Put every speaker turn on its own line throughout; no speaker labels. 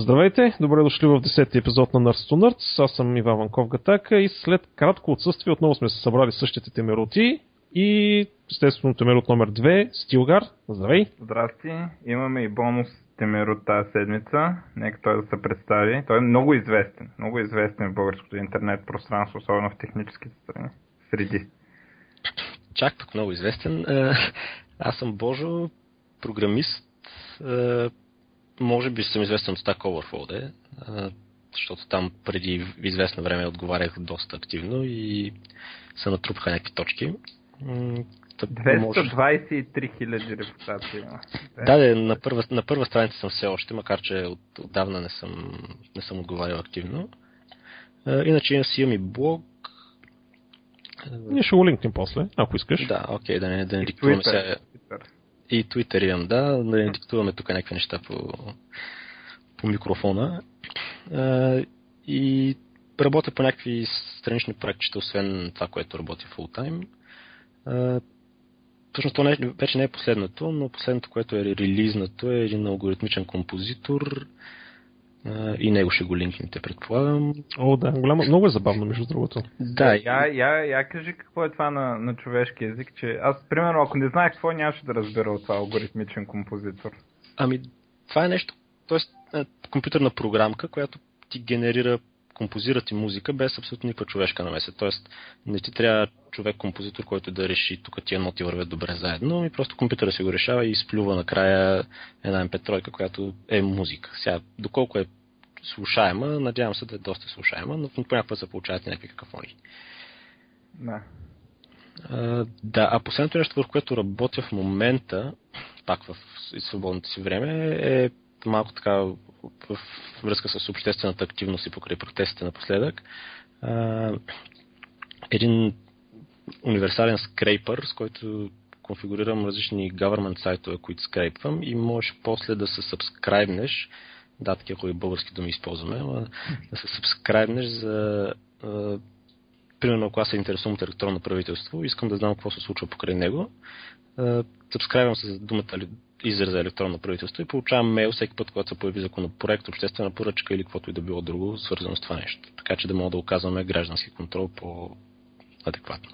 Здравейте, добре дошли в 10-ти епизод на Nerds to Nerds. Аз съм Иван Ванков Гатака и след кратко отсъствие отново сме се събрали същите темероти и естествено темерот номер 2, Стилгар. Здравей!
Здрасти, имаме и бонус темерот тази седмица. Нека той да се представи. Той е много известен, много известен в българското интернет пространство, особено в техническите страни. Среди.
Чак пък много известен. Е, аз съм Божо, програмист, е, може би съм известен от Stack Overflow, де, защото там преди известно време отговарях доста активно и се натрупаха някакви точки.
223 хиляди репутации
Да, де, на, първа, на първа страница съм все още, макар че от, отдавна не съм, не съм отговарял активно. Иначе си имам и блог.
Ние ще го линкнем после, ако искаш.
Да, окей, да не, да не диктуваме сега. И Twitter имам, да, да не диктуваме тук някакви неща по, по микрофона. А, и работя по някакви странични проекти, освен това, което full time. Всъщност то не, вече не е последното, но последното, което е релизнато е един алгоритмичен композитор и него ще го линкнете, предполагам.
О, да, голямо, много е забавно, между другото.
Да.
Я, я, я кажи какво е това на, на човешки език, че аз, примерно, ако не знаех какво, нямаше да разбера от това алгоритмичен композитор.
Ами, това е нещо, т.е. компютърна програмка, която ти генерира композира ти музика без абсолютно никаква човешка намеса. Тоест, не ти трябва човек-композитор, който да реши тук тия ноти вървят добре заедно, и просто компютъра си го решава и изплюва накрая една MP3, която е музика. Сега, доколко е слушаема, надявам се да е доста слушаема, но понякога се получават и някакви какафони.
Да.
А, да, а последното нещо, в което работя в момента, пак в свободното си време, е малко така в връзка с обществената активност и покрай протестите напоследък. Един универсален скрейпър, с който конфигурирам различни government сайтове, които скрейпвам и можеш после да се сабскрайбнеш да, такива хубави български думи използваме, да се сабскрайбнеш за примерно ако аз се интересувам от електронно правителство, искам да знам какво се случва покрай него. Сабскрайбвам се за думата израза електронно правителство и получавам мейл всеки път, когато се появи законопроект, обществена поръчка или каквото и да било друго, свързано с това нещо. Така че да мога да оказваме граждански контрол по-адекватно.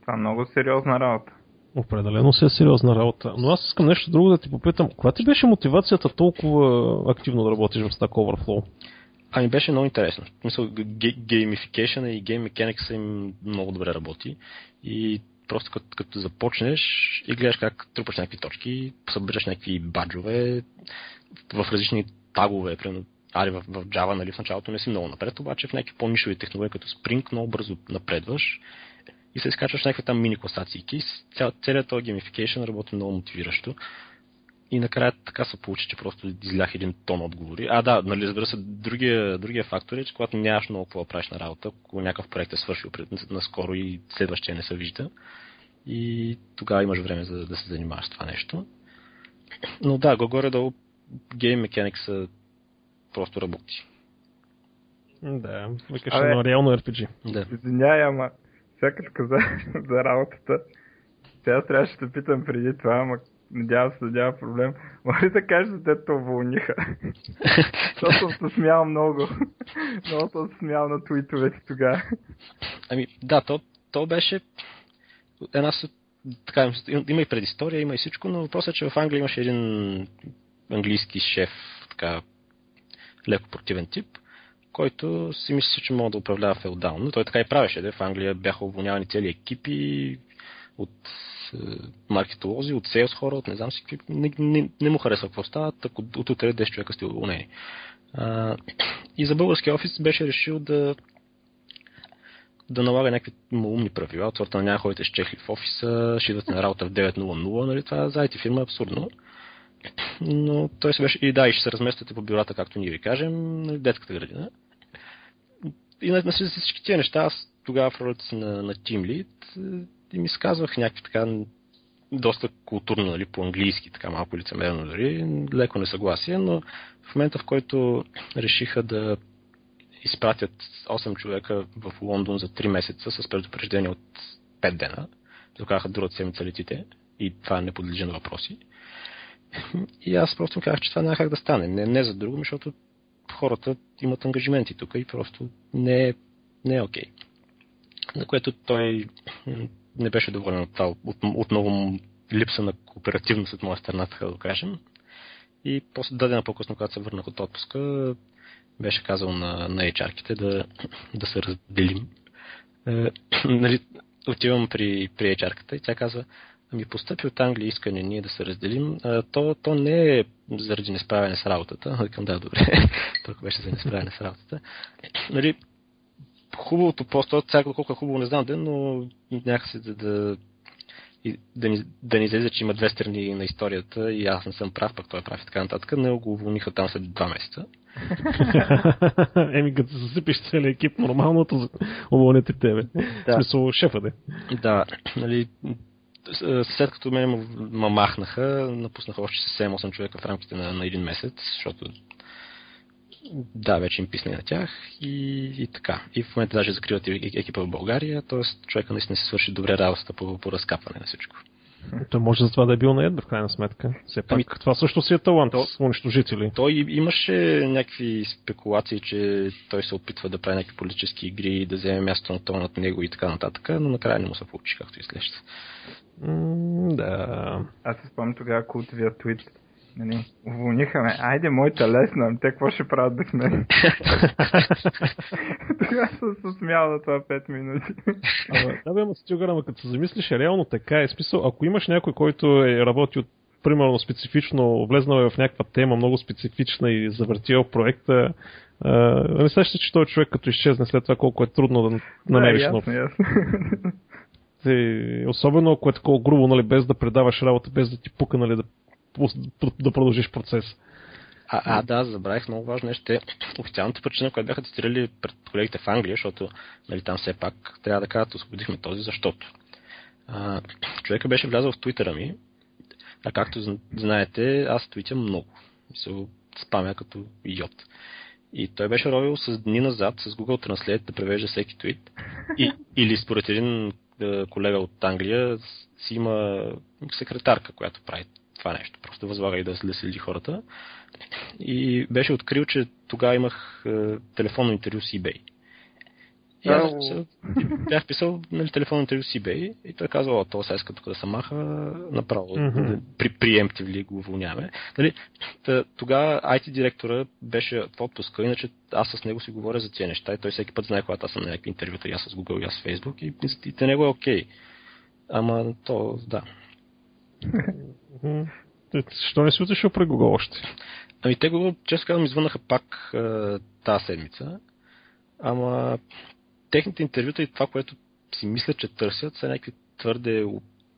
Това е много сериозна работа.
Определено се е сериозна работа. Но аз искам нещо друго да ти попитам. Каква ти беше мотивацията толкова активно да работиш в Stack Overflow?
Ами беше много интересно. Мисъл, геймификейшън и гейм механикса им много добре работи. И просто като, като започнеш и гледаш как трупаш някакви точки, събираш някакви баджове в различни тагове, примерно Али в, в Java, нали, в началото не си много напред, обаче в някакви по-нишови технологии, като Spring, много бързо напредваш и се изкачваш някакви там мини класации. Цял, целият този gamification работи много мотивиращо. И накрая така се получи, че просто излях един тон отговори. А, да, нали, разбира се, другия, другия фактор е, че когато нямаш много какво да правиш на работа, ако някакъв проект е свършил пред, наскоро и следващия не се вижда, и тогава имаш време за да се занимаваш с това нещо. Но да, го горе-долу Game Mechanics просто работи.
Да, викаш едно реално RPG.
Да.
Извинявай, ама сякаш каза за работата. Сега трябваше да питам преди това, ама надявам се няма проблем. Може да кажеш, те уволниха. Защото съм се смял много. много съм се смял на твитовете тогава.
Ами, да, то, то беше една така, има и предистория, има и всичко, но въпросът е, че в Англия имаше един английски шеф, така леко противен тип, който си мисли, че мога да управлява феодално. Той така и правеше. Да? В Англия бяха уволнявани цели екипи от е, маркетолози, от сейлс хора, от не знам си какви. Не, не, не му харесва какво става, так от, утре 10 човека сте уволнени. и за български офис беше решил да да налага някакви умни правила, от сорта на няма ходите с чехли в офиса, ще идвате на работа в 9.00, нали? Това за IT фирма е абсурдно. Но той се беше... И да, и ще се размествате по бюрата, както ние ви кажем, на детската градина. И на, на всички тези неща, аз тогава в ролята си на, на Team Lead и ми сказвах някакви така доста културно, нали, по-английски, така малко лицемерно дори, леко несъгласие, но в момента, в който решиха да изпратят 8 човека в Лондон за 3 месеца с предупреждение от 5 дена, доказаха другата седмица летите и това не подлежи на въпроси. И аз просто казах, че това няма как да стане. Не, не за друго, защото хората имат ангажименти тук и просто не е, не е окей. Okay. На което той не беше доволен от. От, отново липса на кооперативност от моя страна, така да кажем. И после дадена по-късно, когато се върнах от отпуска, беше казал на, на HR-ките да, да се разделим. Е, нали, отивам при, при HR-ката и тя казва, ами постъпи от Англия искане ние да се разделим, а, то, то не е заради несправяне с работата. Викам, да, добре, тук беше за несправяне с работата. Нали, хубавото просто, сега колко е хубаво не знам ден, но някакси да, да, да, ни, да ни излезе, че има две страни на историята и аз не съм прав, пък той е прав и така нататък. Не го уволниха там след два месеца.
Еми, като се засипиш целият екип, нормалното уволните тебе. Да. В смисъл, шефа де.
Да, нали, след като ме ма махнаха, напуснаха още 7-8 човека в рамките на, на един месец, защото да, вече им писне на тях и, и така. И в момента даже закриват екипа в България, т.е. човека наистина се свърши добре работата по, по разкапване на всичко.
Той може за това да е бил наед, в крайна сметка. Все пак, ами, това също си е талант то, с унищожители.
Той имаше някакви спекулации, че той се опитва да прави някакви политически игри и да вземе място на това над него и така нататък, но накрая не му се получи, както изглежда.
Mm, да.
Аз се спомням тогава култовия твит. Нали, уволниха ме. Айде, моята лесна, те какво ще правят без мен? Тогава съм се смял на това 5 минути.
да, бе, ама като се замислиш, е реално така е. Смисъл, ако имаш някой, който е работил примерно специфично, влезнал е в някаква тема, много специфична и завъртил проекта, не се че този човек като изчезне след това колко е трудно да намериш
да,
нов. Особено ако е такова грубо, нали, без да предаваш работа, без да ти пука, нали, да, да продължиш процес.
А, а, да, забравих много важно нещо. Те, официалната причина, която бяха цитирали пред колегите в Англия, защото нали, там все пак трябва да кажат, освободихме този, защото. А, човека беше влязъл в твитъра ми, а както знаете, аз твитям много. Се спамя като идиот. И той беше робил с дни назад с Google Translate да превежда всеки твит. И, или според един колега от Англия си има секретарка, която прави това нещо. Просто възлага и да, да следи хората. И беше открил, че тогава имах е, телефонно интервю с eBay. И аз бях писал нали, телефонно интервю с eBay и той казва, о, това сега иска тук да се маха, направо mm-hmm. при, preemptively го уволняваме. Нали, тогава IT директора беше в отпуска, иначе аз с него си говоря за тези неща и той всеки път знае, когато аз съм на някакви интервюта, и аз с Google, и аз с Facebook и, и, и те него е окей. Okay. Ама то, да.
Що не си отишъл при Google още?
Ами те го, често казвам, извънаха пак е, тази седмица. Ама техните интервюта и това, което си мисля, че търсят, са някакви твърде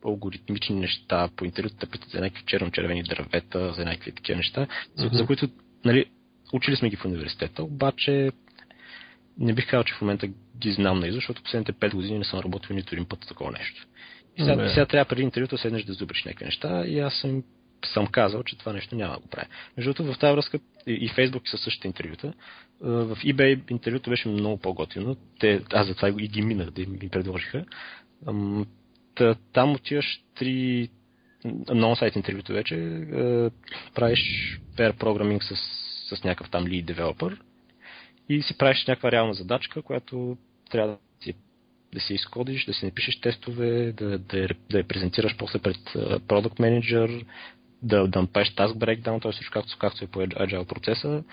алгоритмични неща. По интервюта питат за някакви черно-червени дървета, за някакви такива неща, mm-hmm. за, които, нали, учили сме ги в университета, обаче не бих казал, че в момента ги знам наизуст, защото последните 5 години не съм работил нито един път такова нещо. И сега, сега трябва преди интервюто седнеш да зубриш някакви неща и аз съм, съм казал, че това нещо няма да го правя. Между другото, в тази връзка и, Facebook са същите интервюта. В eBay интервюто беше много по-готино. Те, аз затова и ги минах да ми предложиха. Та, там отиваш три нон-сайт интервюто вече, правиш pair programming с, с някакъв там lead developer и си правиш някаква реална задачка, която трябва да си да си изкодиш, да си напишеш тестове, да, да, да я презентираш после пред продукт менеджер, да, да направиш task breakdown, т.е. всичко както, както е по agile процеса,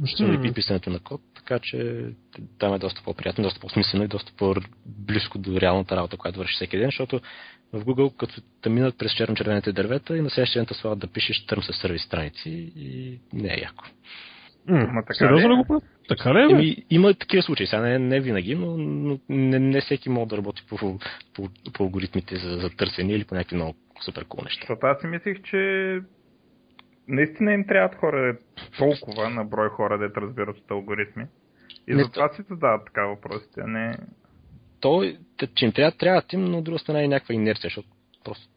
mm-hmm. и писането на код, така че там е доста по-приятно, доста по-смислено и доста по-близко до реалната работа, която върши всеки ден, защото в Google, като да минат през черно-червените дървета и на следващия ден слагат да пишеш търм с сервис страници и не е яко.
Ма така Сериозно ли го правят? Така ли е?
Еми, има такива случаи. Сега не, не винаги, но, но не, не всеки може да работи по, по, по алгоритмите за, за търсене или по някакви много супер кул неща.
Защото аз си мислих, че наистина им трябват хора, толкова на брой хора, да разбират от алгоритми. И не, затова то... си задават така въпросите, а не...
То, че им трябва, трябва им, но от друга страна е някаква инерция, защото просто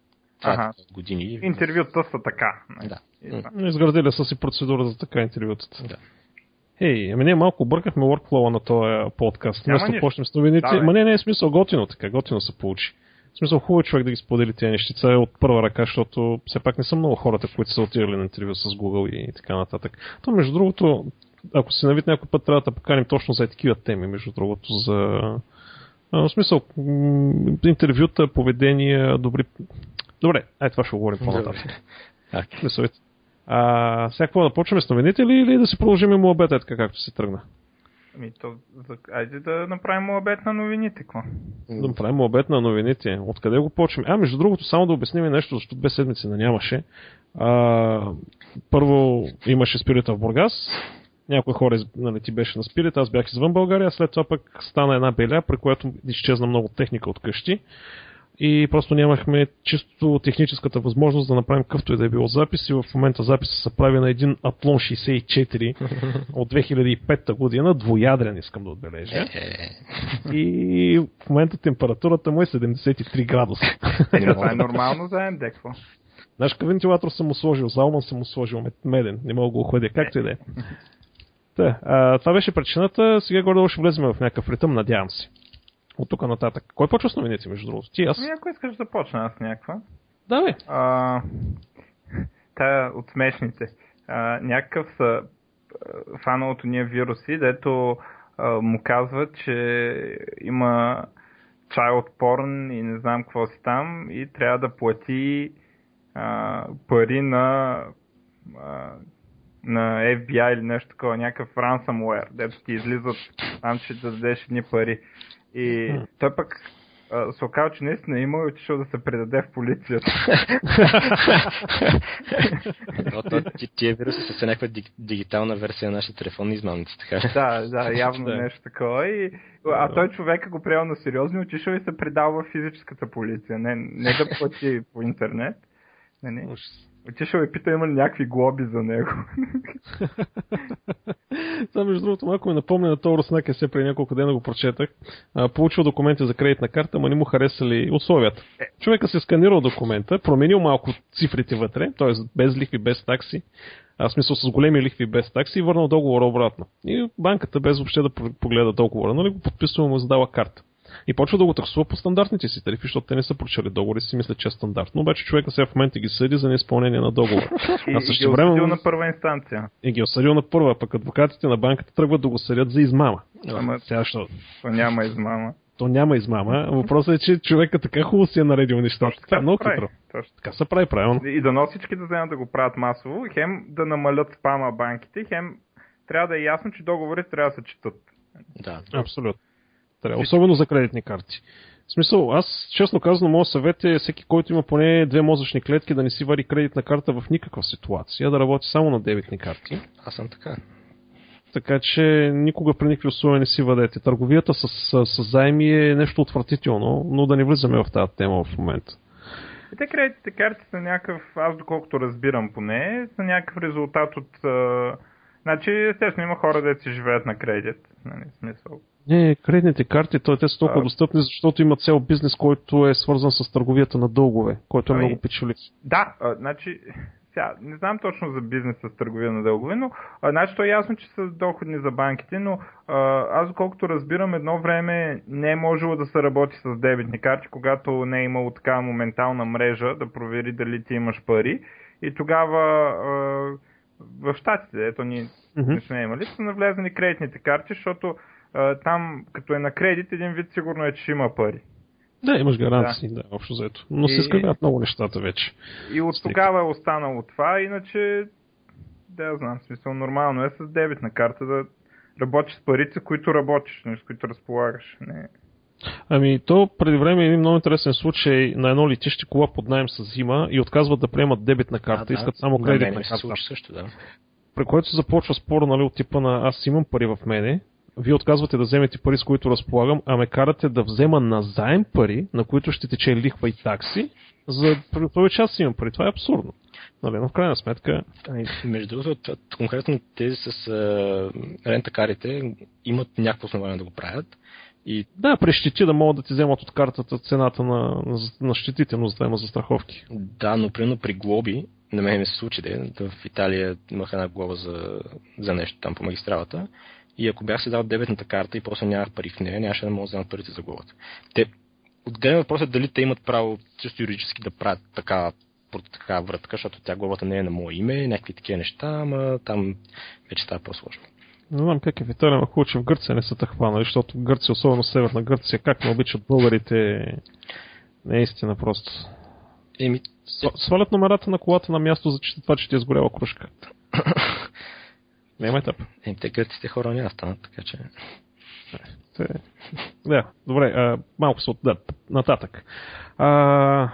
това ага. е години.
Интервюта са така.
Не? Да.
Изградили са си процедура за така интервютата.
Да.
Ей, ами ние малко объркахме workflow на този подкаст. Вместо да почнем с новините. Да, Ма не, не е смисъл, готино така, готино се получи. В смисъл, хубаво е човек да ги сподели тези нещица от първа ръка, защото все пак не са много хората, които са отирали на интервю с Google и така нататък. То, между другото, ако си навид някой път, трябва да поканим точно за такива теми, между другото, за в смисъл, интервюта, поведение, добри... Добре, ай това ще говорим по-нататък. Okay. А, сега какво да почваме с новините ли или да се продължим му обед, така както се тръгна?
Ами то, айде да направим обед на новините, какво?
Да направим обед на новините. Откъде го почваме? А, между другото, само да обясним нещо, защото две седмици не нямаше. А, първо имаше спирита в Бургас, някои хора нали, ти беше на спирит, аз бях извън България, след това пък стана една беля, при която изчезна много техника от къщи и просто нямахме чисто техническата възможност да направим какъвто и да е било запис и в момента записа се прави на един Атлон 64 от 2005 година, двоядрен искам да отбележа. Е, е. и в момента температурата му е 73 градуса.
Това е нормално за МД, какво?
Знаеш вентилатор съм му сложил, Залман съм му сложил меден, не мога да го охладя, както и да е. Та, а, това беше причината. Сега горе ще влезем в някакъв ритъм, надявам се. От тук нататък. Кой почва с новините, между другото? Ти, аз?
Ами, ако искаш да почна аз някаква.
Да, бе.
А, тая от смешните. А, някакъв са фанал от ние вируси, дето а, му казва, че има child porn и не знам какво си там и трябва да плати а, пари на а, на FBI или нещо такова, някакъв ransomware, дето ти излизат там, че да дадеш едни пари. И той пък се оказа, че наистина има и отишъл да се предаде в полицията.
Но то, тия вируси са някаква дигитална версия на нашите телефонни измамници, така
Да, да, явно нещо такова. И, а той човека го приел на сериозно и отишъл и се предал в физическата полиция. Не, не да плати по интернет. Не, не. Отишъл и пита има ли някакви глоби за него.
Това, между другото, малко ми напомня на този Руснак, се преди няколко дена го прочетах. А, получил документи за кредитна карта, но не му харесали условията. Е. Човека се сканирал документа, променил малко цифрите вътре, т.е. без лихви, без такси, а, смисъл с големи лихви без такси и върнал договора обратно. И банката без въобще да погледа договора, нали го подписва му задава карта и почва да го таксува по стандартните си тарифи, защото те не са прочели договори, си мисля, че е стандартно. Обаче човека сега в момента ги съди за неизпълнение на договора.
А също време... на първа инстанция.
И ги е осъдил на първа, пък адвокатите на банката тръгват да го съдят за измама.
Ама, сега, що... То няма измама.
То няма измама. Въпросът е, че човека така хубаво си е наредил нещата. Това е много хитро. Така се прави правилно.
И да всички да вземат да го правят масово, хем да намалят спама банките, хем трябва да е ясно, че договорите трябва да се четат.
Да.
Абсолютно. Трябва, особено за кредитни карти. В смисъл, аз честно казвам, моят съвет е всеки, който има поне две мозъчни клетки, да не си вари кредитна карта в никаква ситуация, да работи само на дебитни карти.
Аз съм така.
Така че никога при никакви условия не си въдете. Търговията с, с, с заеми е нещо отвратително, но да не влизаме в тази тема в момента.
И те кредитните карти са някакъв, аз доколкото разбирам поне, са някакъв резултат от... А... Значи, естествено, има хора, да си живеят на кредит. Нали, смисъл
не, кредитните карти, то, те са толкова а... достъпни, защото има цял бизнес, който е свързан с търговията на дългове, който е ами, много печелив.
Да, а, значи, сега, не знам точно за бизнес с търговия на дългове, но а, значи то е ясно, че са доходни за банките, но а, аз колкото разбирам, едно време не е можело да се работи с дебитни карти, когато не е имало така моментална мрежа да провери дали ти имаш пари. И тогава а, в Штатите, ето mm-hmm. не сме имали, са навлезани кредитните карти, защото там, като е на кредит, един вид сигурно е, че има пари.
Да, имаш гаранции, да, да общо заето. Но и... се скъвят много нещата вече.
И от Стрик. тогава е останало това, иначе, да, знам, смисъл, нормално е с дебитна карта да работиш с парите, които работиш, с които разполагаш. Не.
Ами, то преди време е един много интересен случай на едно летище кола под найем с зима и отказват да приемат дебитна карта, да, искат само кредитна карта.
Също, да.
При което се започва спор нали, от типа на аз имам пари в мене, вие отказвате да вземете пари, с които разполагам, а ме карате да взема на заем пари, на които ще тече лихва и такси, за да че аз имам пари. Това е абсурдно. Нали, но в крайна сметка...
Ами, между другото, конкретно тези с рентакарите имат някакво основание да го правят. И...
Да, при щети да могат да ти вземат от картата цената на, на, на щетите, но за да има застраховки.
Да, но примерно при глоби, на мен ми се случи, да, в Италия имах една глоба за, за нещо там по магистралата и ако бях си дал дебетната карта и после нямах пари в нея, нямаше да мога да взема парите за главата. Те отгледаме въпросът дали те имат право чисто юридически да правят така така вратка, защото тя главата не е на мое име, някакви такива неща, ама там вече става по-сложно.
Не знам как е в Италия, но хубаво, че в Гърция не са те хванали, защото Гърция, особено северна Гърция, как не обичат българите, наистина просто.
Еми...
Свалят номерата на колата на място за това, че ти е сгоряла кружка. Няма етап.
Еми, те гърците хора няма станат, така че...
Те... Да, добре, а, малко се от... Да, нататък. А,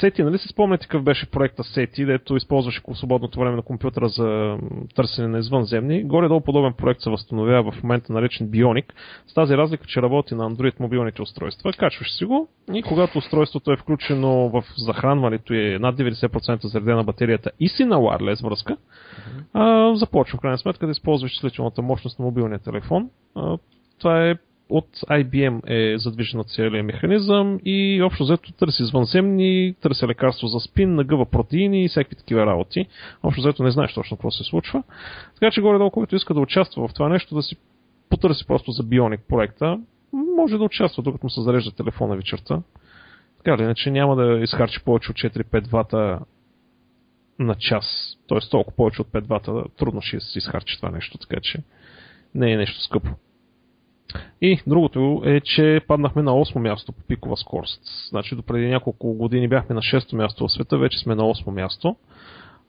Сети, нали си спомняте какъв беше проекта Сети, дето използваше свободното време на компютъра за търсене на извънземни. Горе-долу подобен проект се възстановява в момента наречен Bionic, с тази разлика, че работи на Android мобилните устройства. Качваш си го и когато устройството е включено в захранването и е над 90% заредена батерията и си на wireless връзка, а, започва в крайна сметка да използваш числителната мощност на мобилния телефон. А, това е от IBM е задвижен целият механизъм и общо взето търси извънземни, търси лекарство за спин, нагъва протеини и всякакви такива работи. Общо взето не знаеш точно какво се случва. Така че горе-долу, който иска да участва в това нещо, да си потърси просто за Bionic проекта, може да участва, докато му се зарежда телефона вечерта. Така ли, иначе няма да изхарчи повече от 4-5 вата на час. Т.е. толкова повече от 5 вата трудно ще се изхарчи това нещо, така че не е нещо скъпо. И другото е, че паднахме на 8 място по пикова скорост. Значи до няколко години бяхме на 6 място в света, вече сме на 8 място.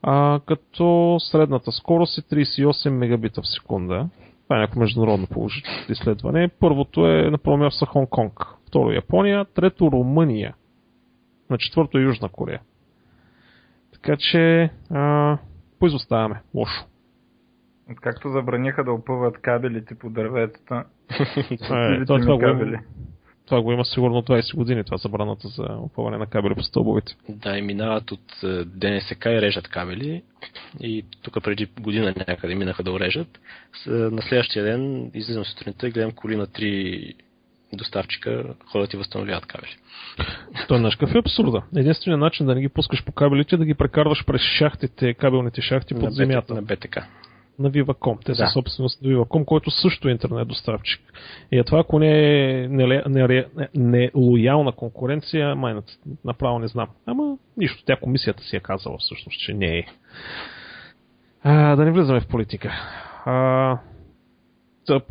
А, като средната скорост е 38 мегабита в секунда. Това е някакво международно положително изследване. Първото е на първо място Хонг Конг, второ Япония, трето Румъния, на четвърто Южна Корея. Така че а, поизоставяме. Лошо.
Както забраниха да опъват кабелите по дърветата.
е, това, това, го, това го има сигурно 20 години, това забраната за опъване на кабели по стълбовете.
Да, и минават от е, ДНСК и режат кабели. И тук преди година някъде минаха да урежат. На следващия ден излизам сутринта и гледам коли на три доставчика ходят и възстановяват кабели.
Той знаеш какъв е абсурда? Единственият начин да не ги пускаш по кабелите е да ги прекарваш през шахтите, кабелните шахти под
на
земята.
На БТК
на Viva.com. Те
Да.
са собственост на Viva.com, който също е интернет доставчик. И е това, ако не е нелоялна не, конкуренция, май направо не знам. Ама нищо, тя комисията си е казала всъщност, че не е. А, да не влизаме в политика. А,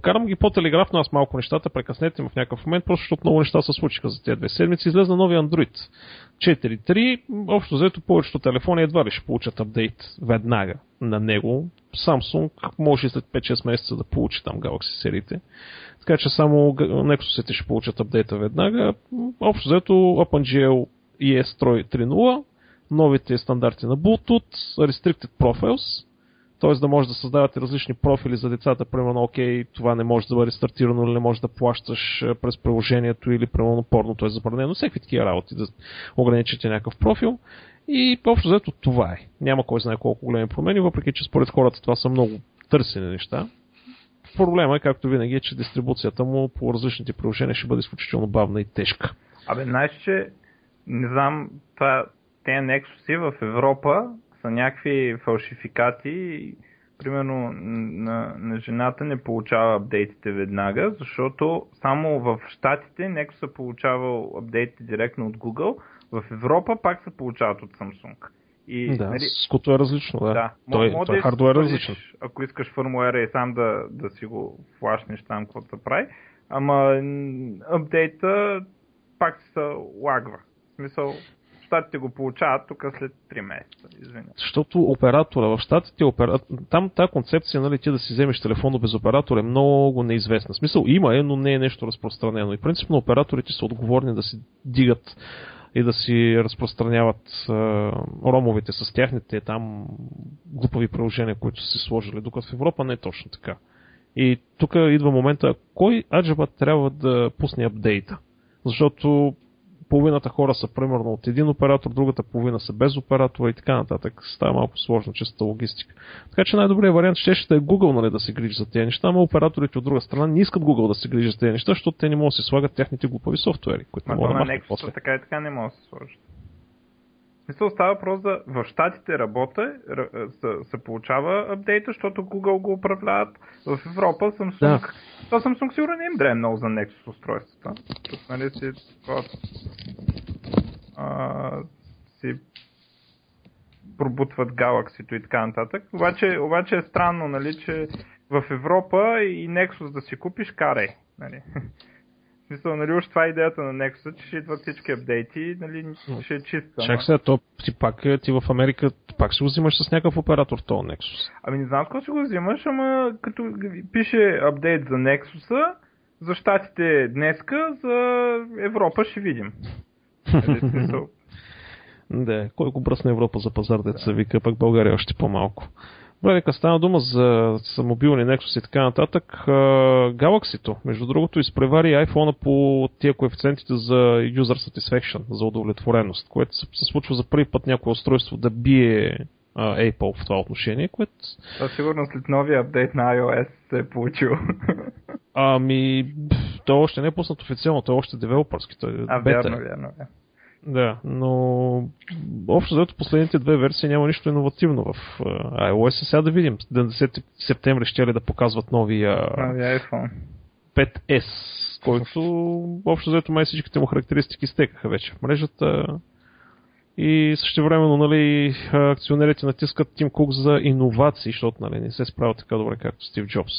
карам ги по-телеграфно аз малко нещата, прекъснете ме в някакъв момент, просто защото много неща се случиха за тези две седмици. Излезна нови Android 4.3. Общо взето повечето телефони едва ли ще получат апдейт веднага на него. Samsung може след 5-6 месеца да получи там Galaxy сериите. Така че само Nexus ще получат апдейта веднага. Общо взето OpenGL ES Stroy 3.0, новите стандарти на Bluetooth, Restricted Profiles, т.е. да може да създавате различни профили за децата, примерно, окей, това не може да бъде стартирано или не може да плащаш е, през приложението или примерно порното е забранено, всеки такива работи, да ограничите някакъв профил. И общо взето това е. Няма кой знае колко големи промени, въпреки че според хората това са много търсени неща. Проблема е, както винаги, е, че дистрибуцията му по различните приложения ще бъде изключително бавна и тежка.
Абе, знаеш, че не знам, това, те Nexus в Европа са някакви фалшификати. Примерно на, на жената не получава апдейтите веднага, защото само в Штатите Nexus са получавал апдейтите директно от Google, в Европа пак се получават от Samsung. И,
да, нали, ското е различно, да.
да.
Той,
Мо-
той
да
хардуер е различен.
Ако искаш фърмуера и сам да, да си го флашнеш там, каквото се прави. Ама апдейта пак се лагва. В смисъл, щатите го получават тук след 3 месеца. Извиня.
Защото оператора в щатите, опера... там тази концепция, нали, ти да си вземеш телефона без оператор е много неизвестна. В смисъл има е, но не е нещо разпространено. И принципно операторите са отговорни да си дигат и да си разпространяват а, ромовете с тяхните там глупави приложения, които са си сложили, докато в Европа не е точно така. И тук идва момента, кой аджаба трябва да пусне апдейта? Защото половината хора са примерно от един оператор, другата половина са без оператора и така нататък. Става малко сложно, чиста логистика. Така че най-добрият вариант ще, ще е Google нали, да се грижи за тези неща, но операторите от друга страна не искат Google да се грижи за тези неща, защото те не могат да си слагат тяхните глупави софтуери, които могат да
на
махнат после.
Така и така не може да се сложи. Мисля, става въпрос за в щатите работа, се, се получава апдейта, защото Google го управляват. В Европа Samsung... Да. Това Samsung сигурно не им дрее много за Nexus устройствата. Нали си, това, а, си пробутват Galaxy и така нататък. Обаче, обаче е странно, нали, че в Европа и Nexus да си купиш, карай. Нали. В смисъл, нали, уж това е идеята на Nexus, че ще идват всички апдейти, нали, ще е чиста.
Чак сега, то ти пак, ти в Америка пак ще го взимаш с някакъв оператор, то Nexus.
Ами не знам какво ще го взимаш, ама като пише апдейт за Nexus, за щатите днеска, за Европа ще видим. Нали,
да, колко бръсна Европа за пазар, деца да. вика, пък България още по-малко. Добре, нека стана дума за, за мобилни Nexus и така нататък. Galaxy-то, между другото, изпревари iPhone по тия коефициентите за user satisfaction, за удовлетвореност, което се, се случва за първи път някое устройство да бие Apple в това отношение, което...
Това сигурно след новия апдейт на iOS се е получил.
Ами, то още не е пуснат официално, то е още девелопърски. Той е
а, бета. вярно, вярно. вярно.
Да, но общо заето последните две версии няма нищо иновативно в iOS. Сега да видим, 10 септември ще ли да показват новия
Нови iPhone
5S, който общо заето май всичките му характеристики стекаха вече в мрежата. И също времено, нали, акционерите натискат Тим Кук за иновации, защото нали, не се справят така добре, както Стив Джобс.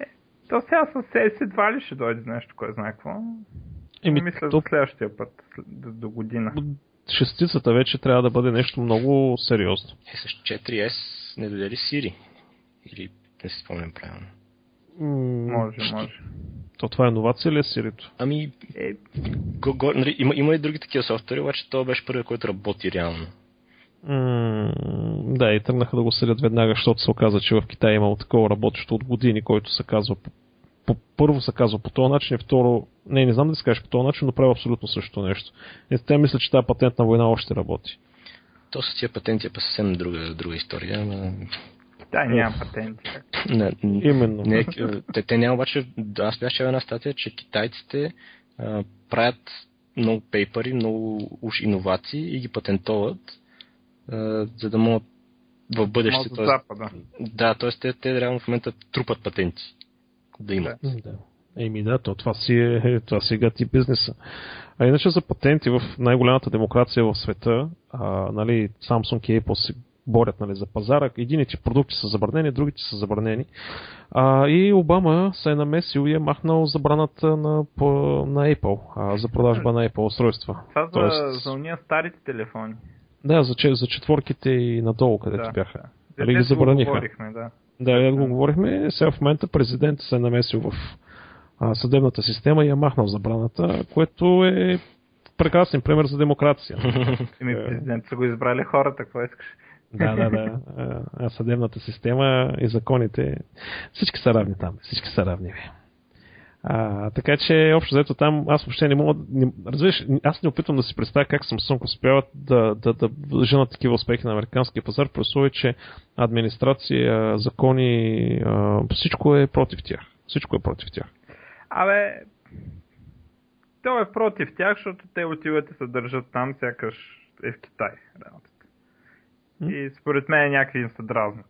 Е, то сега с CS едва ли ще дойде нещо, кой знае какво. Еми, Мисля то... за следващия път, до, до година.
Шестицата вече трябва да бъде нещо много сериозно.
Е, с 4S не даде ли Siri? Или не си спомням правилно?
може, може.
То това е иновация ли е Сирито?
Ами, е... го, го, нали, има, има и други такива софтуери, обаче това беше първият, който работи реално.
Mm, да, и тръгнаха да го селят веднага, защото се оказа, че в Китай е имало такова работещо от години, който се казва по, първо се казва по този начин и второ, не, не знам да се кажеш по този начин, но прави абсолютно същото нещо. И те мисля, че тази патентна война още работи.
То с тия патенти е по съвсем друга, друга история, ама...
Да, няма патенти.
Не,
Именно.
Не, те, те няма обаче, аз бях една статия, че китайците а, правят много пейпери, много уж иновации и ги патентоват, а, за да могат в бъдеще.
Тоест, запада.
Да, т.е. те, те реално в момента трупат патенти да имат.
Да. Еми да, то, това си е, това си е гати бизнеса. А иначе за патенти в най-голямата демокрация в света, а, нали, Samsung и Apple се борят нали, за пазара. Едините продукти са забранени, другите са забранени. А, и Обама се е намесил и е махнал забраната на, по, на Apple, а, за продажба на Apple устройства.
Това Тоест... за, за уния старите телефони.
Да, за, за четворките и надолу, където да, бяха. Нали ги забраниха.
Да.
Да, го говорихме. Сега в момента президент се е намесил в а, съдебната система и е махнал забраната, което е прекрасен пример за демокрация.
Еми, президент са го избрали хората, какво искаш?
Да, да, да. А, съдебната система и законите, всички са равни там, всички са равни. А, така че, общо взето там, аз въобще не мога. Не, разбираш, аз не опитвам да си представя как Samsung успяват да, да, да женат такива успехи на американския пазар, при условие, че администрация, закони, всичко е против тях. Всичко е против тях.
Абе, то е против тях, защото те отиват и се държат там, сякаш е в Китай. Работата. И според мен някакви им се дразнат.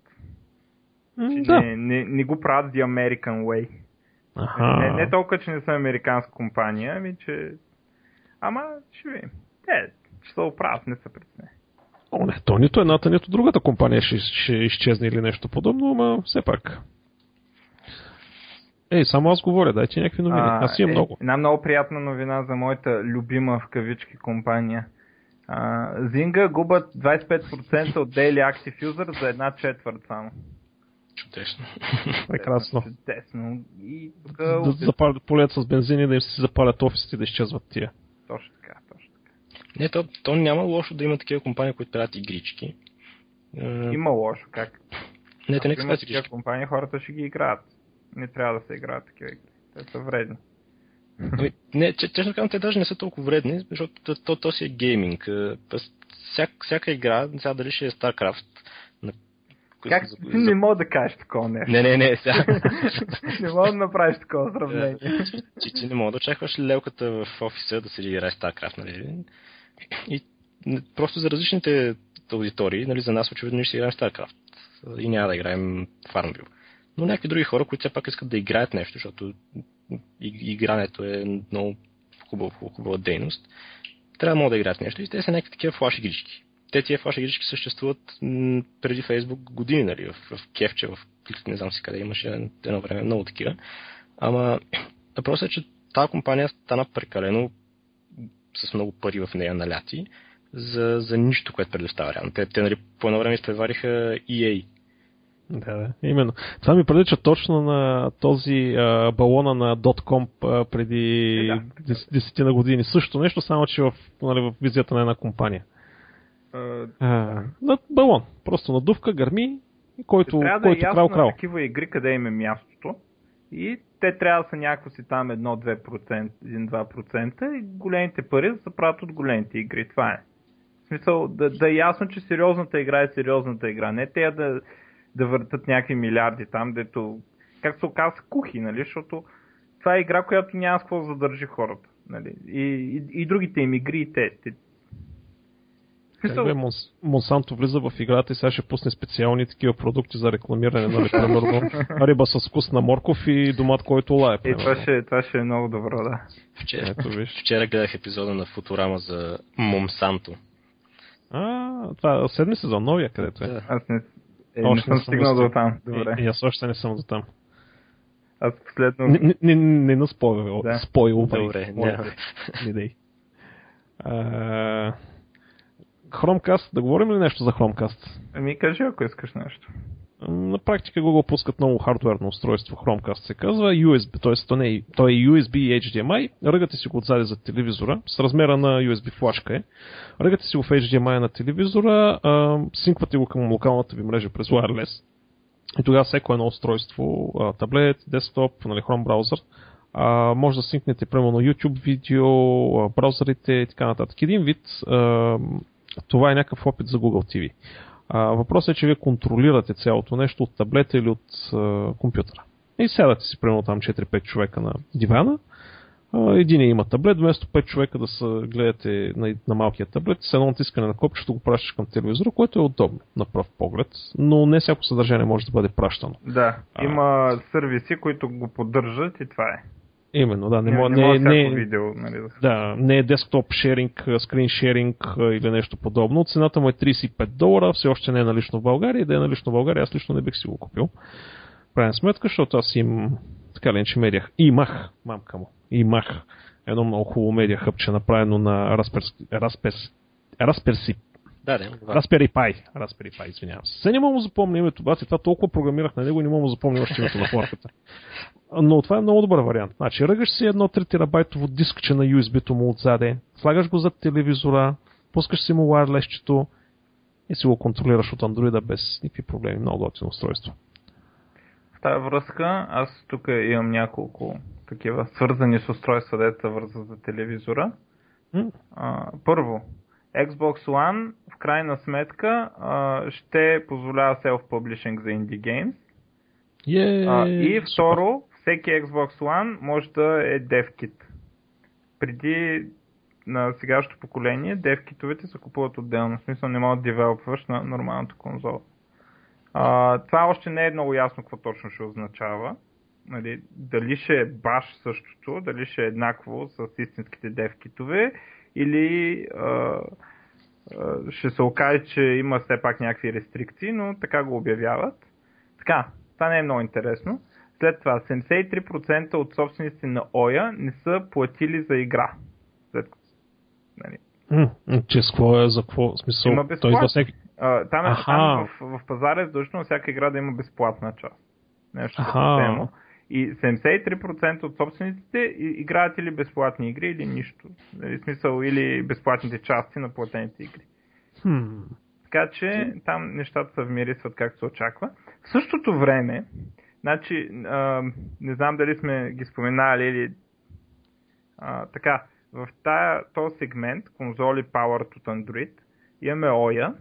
да. не, не, не го правят the American way.
Аха.
Не, не толкова, че не са американска компания, ами че... Ама, ще видим. Е, че се оправят, не са пред
О, не, то нито едната, нито другата компания ще, ще изчезне или нещо подобно, ама все пак. Ей, само аз говоря, дайте някакви новини. А, аз имам е, много.
Една много приятна новина за моята любима в кавички компания. А, Zynga губят 25% от Daily Active User за една четвърт само.
Чудесно.
Прекрасно.
Чудесно. И тук...
Да запалят полет с бензин и да им си запалят офисите да изчезват тия.
Точно така, точно така.
Не, то, то няма лошо да има такива компании, които правят игрички.
Има лошо, как?
Не, те не са
такива компании, хората ще ги играят. Не трябва да се играят такива игри. Те са вредни.
Ами, не, честно казвам, те даже не са толкова вредни, защото то, то, то си е гейминг. Всяк, всяка игра, сега дали ще е StarCraft,
как за... не мога да кажеш такова нещо?
Не, не, не, сега.
не мога да направиш такова сравнение.
Ти, ти не мога да очакваш лелката в офиса да се играе StarCraft, нали? И просто за различните аудитории, нали, за нас очевидно ще играем StarCraft и няма да играем Farmville. Но някакви други хора, които все пак искат да играят нещо, защото игрането е много хубава, хубава дейност, трябва да могат да играят нещо и те са някакви такива флаш игрички. Те тия флаш игрички съществуват м- преди Facebook години, нали, в, в Кевче, в не знам си къде имаше едно време много такива. Ама въпросът е, че тази компания стана прекалено с много пари в нея наляти за, за нищо, което предоставя реално. Те, те нали, по едно време изпревариха EA.
Да, да, именно. Това ми прилича точно на този а, балона на .com а, преди е, да. десетина години. Също нещо, само че в, нали, в визията на една компания. А, на балон. Просто надувка, гърми, който,
трябва
който
да е
крал, крал.
на такива игри, къде им е мястото. И те трябва да са някакво си там 1-2%, 1-2% и големите пари да се правят от големите игри. Това е. В смисъл, да, да е ясно, че сериозната игра е сериозната игра. Не те да, да въртат някакви милиарди там, дето, как се оказа, кухи, нали? Защото това е игра, която няма с какво да задържи хората. Нали? И, и, и другите им игри, и те, те,
как Монс, Монсанто влиза в играта и сега ще пусне специални такива продукти за рекламиране, нали, примерно риба с вкус на морков и домат, който лае.
И това ще, това ще е много добро, да.
Вчера, Ето, виж. вчера гледах епизода на Футурама за Монсанто.
А, това е седми сезон, новия където е. Да.
Аз не, е, не съм стигнал до там. Добре.
И, и аз още не съм до там.
Аз последно...
Не, не, не, не на спойл, да. спойл.
Добре, не. Не
дай. Chromecast, да говорим ли нещо за Chromecast?
Ами кажи, ако искаш нещо.
На практика Google пускат много хардуерно устройство, Chromecast се казва, USB, т.е. То, не, е, то е USB и HDMI, ръгате си го отзади за телевизора, с размера на USB флашка е, ръгате си го в HDMI на телевизора, а, синквате го към локалната ви мрежа през wireless и тогава всеко едно устройство, а, таблет, десктоп, нали, Chrome браузър, а, може да синкнете примерно YouTube видео, браузърите и така нататък. Един вид а, това е някакъв опит за Google TV. А, въпросът е, че вие контролирате цялото нещо от таблета или от а, компютъра. И сядате си, примерно там 4-5 човека на дивана. Един има таблет, вместо 5 човека да се гледате на, на малкия таблет, с едно натискане на копчето го пращаш към телевизора, което е удобно на пръв поглед, но не всяко съдържание може да бъде пращано.
Да, има а, сервиси, които го поддържат и това е.
Именно, да.
Не, не, не, не, не, видео, нали,
да, не е десктоп шеринг, скрин шеринг или нещо подобно. Цената му е 35 долара, все още не е налично в България. И да е налично в България, аз лично не бих си го купил. Правен сметка, защото аз им така ли, че медиях. Имах, мамка му, имах едно много хубаво медиа хъпче, направено на Raspberry, Raspberry
да, да.
Raspberry Pi. Raspberry Pi, извинявам се. Се не мога да запомня името, аз и това толкова програмирах на него и не мога да запомня още името на флашката. Но това е много добър вариант. Значи, ръгаш си едно 3 терабайтово дискче на USB-то му отзаде, слагаш го зад телевизора, пускаш си му wireless и си го контролираш от Android без никакви проблеми. Много готино устройство.
В тази връзка аз тук имам няколко такива свързани с устройства, деца върза за телевизора. А, първо, Xbox One в крайна сметка а, ще позволява self-publishing за indie games.
Yeah,
а, и второ, всеки Xbox One може да е DevKit. Преди на сегашното поколение, DevKit-овете се купуват отделно. В смисъл не могат да девелопваш на нормалната конзола. А, това още не е много ясно какво точно ще означава. Нали, дали ще е баш същото, дали ще е еднакво с истинските девкитове или а, а, ще се окаже, че има все пак някакви рестрикции, но така го обявяват. Така, това не е много интересно. След това, 73% от собствениците на Оя не са платили за игра. След...
Нали. че с какво е, за какво? Смисъл,
има безплатно. Той всеки... а, там, е, там в, в пазара е задължително всяка игра да има безплатна част. Нещо такова. И 73% от собствениците играят или безплатни игри, или нищо. Нали, смисъл, или безплатните части на платените игри.
Hmm.
Така че там нещата се вмирисват както се очаква. В същото време, значи, а, не знам дали сме ги споменали или а, така, в тая, този сегмент, конзоли Powered от Android, имаме OYA,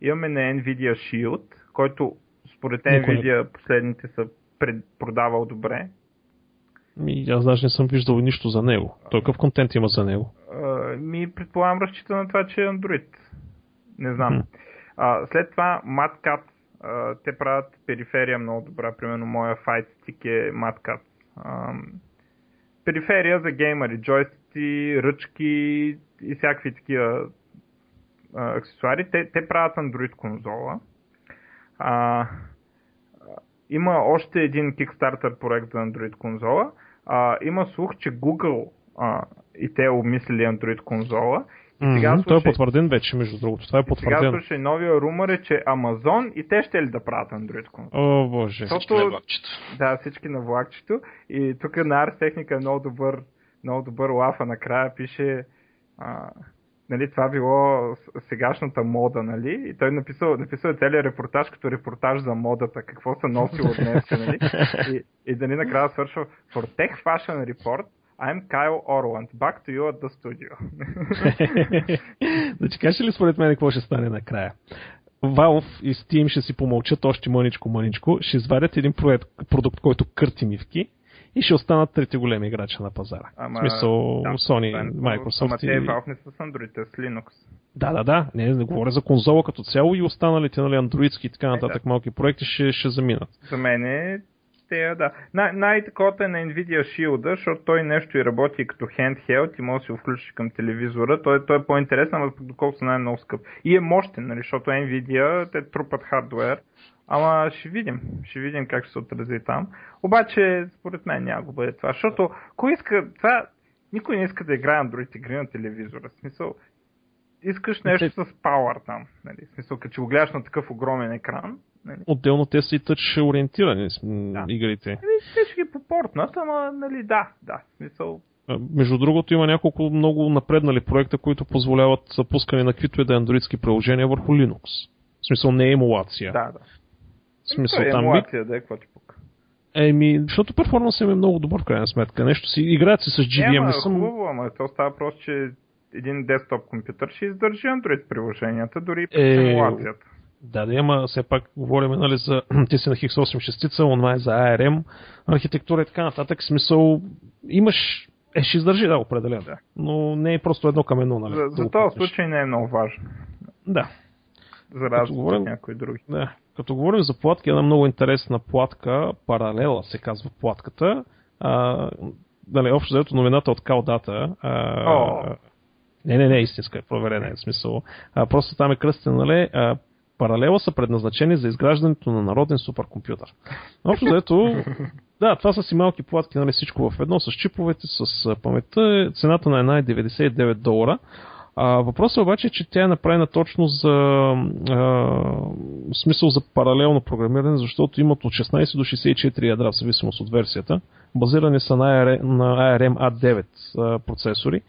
имаме на Nvidia Shield, който според Nvidia последните са пред, продавал добре.
Ми, аз даже не съм виждал нищо за него. Той какъв контент има за него?
А, ми предполагам разчита на това, че е Android. Не знам. А, след това MatCat. Те правят периферия много добра. Примерно моя Fight Stick е MatCat. А, периферия за геймери. Джойстици, ръчки и всякакви такива а, аксесуари. Те, те правят Android конзола. А, има още един Kickstarter проект за Android конзола. А, има слух, че Google а, и те обмислили Android конзола.
И сега mm-hmm, слушай, той е потвърден вече, между другото. Това е потвърдено.
Сега слушай, новия румър е, че Amazon и те ще ли да правят Android конзола.
О, боже.
Защото, всички на влакчето.
Да, всички на влакчето. И тук на Ars Technica е много добър, много добър лафа накрая пише а, нали, това било сегашната мода, нали? И той написал, написал целият репортаж като репортаж за модата, какво се носило днес, нали? И, и дали накрая свършва For Tech Fashion Report, I'm Kyle Orland. Back to you at the studio.
значи, кажеш ли според мен какво ще стане накрая? Valve и Steam ще си помълчат още мъничко-мъничко, ще извадят един проект, продукт, който кърти мивки и ще останат трите големи играча на пазара. Ама, в смисъл да, Sony, да, Microsoft
ама те Valve не са с Android, с Linux.
Да, да, да. Не, не говоря за конзола като цяло и останалите, нали, андроидски и така нататък е, да. малки проекти ще, ще заминат.
За мен е те, да. Най- най-такова е на Nvidia Shield, защото той нещо и работи като handheld и може да си го включиш към телевизора. Той, той е по-интересен, но доколко са най-много скъп. И е мощен, нали, защото Nvidia те трупат хардвер. Ама ще видим. Ще видим как ще се отрази там. Обаче, според мен няма го бъде това. Защото, кой иска това, никой не иска да играе Android игри на телевизора. В смисъл, искаш нещо с power там. Нали? В смисъл, като го гледаш на такъв огромен екран. Нали?
Отделно те са и тъч ориентирани да. игрите. Нали,
те ще ги попортнат, ама нали, да, да. В смисъл,
между другото има няколко много напреднали проекта, които позволяват запускане на каквито и да е андроидски приложения върху Linux. В смисъл не е емулация.
Да, да.
В смисъл
е
там
емулация, да е, какво ти пука.
Еми, защото перформансът е много добър в крайна сметка. Нещо си, играят си с GVM.
Не,
не съм...
хубаво, ама то става просто, че един десктоп компютър ще издържи Android приложенията, дори и е... емулацията.
Да, да, ама все пак говорим нали, за ти си на X8 шестица, онова е за ARM, архитектура и така нататък. Смисъл, имаш е, ще издържи, да, определено. Да. Но не е просто едно към едно, нали?
За, за този случай не е много важно.
Да.
За разлика от някои други.
Да. Като говорим за платки, една много интересна платка, паралела се казва платката. А, дали, общо заето новината от Калдата.
Oh.
Не, не, не, истинска е проверена, е смисъл. А, просто там е кръстен, нали? А, паралела са предназначени за изграждането на народен суперкомпютър. Общо заето, да, това са си малки платки, нали, всичко в едно, с чиповете, с паметта. Цената на една е 99 долара. А, въпросът е обаче, че тя е направена точно за а, смисъл за паралелно програмиране, защото имат от 16 до 64 ядра, в зависимост от версията. Базирани са на ARM A9 процесори.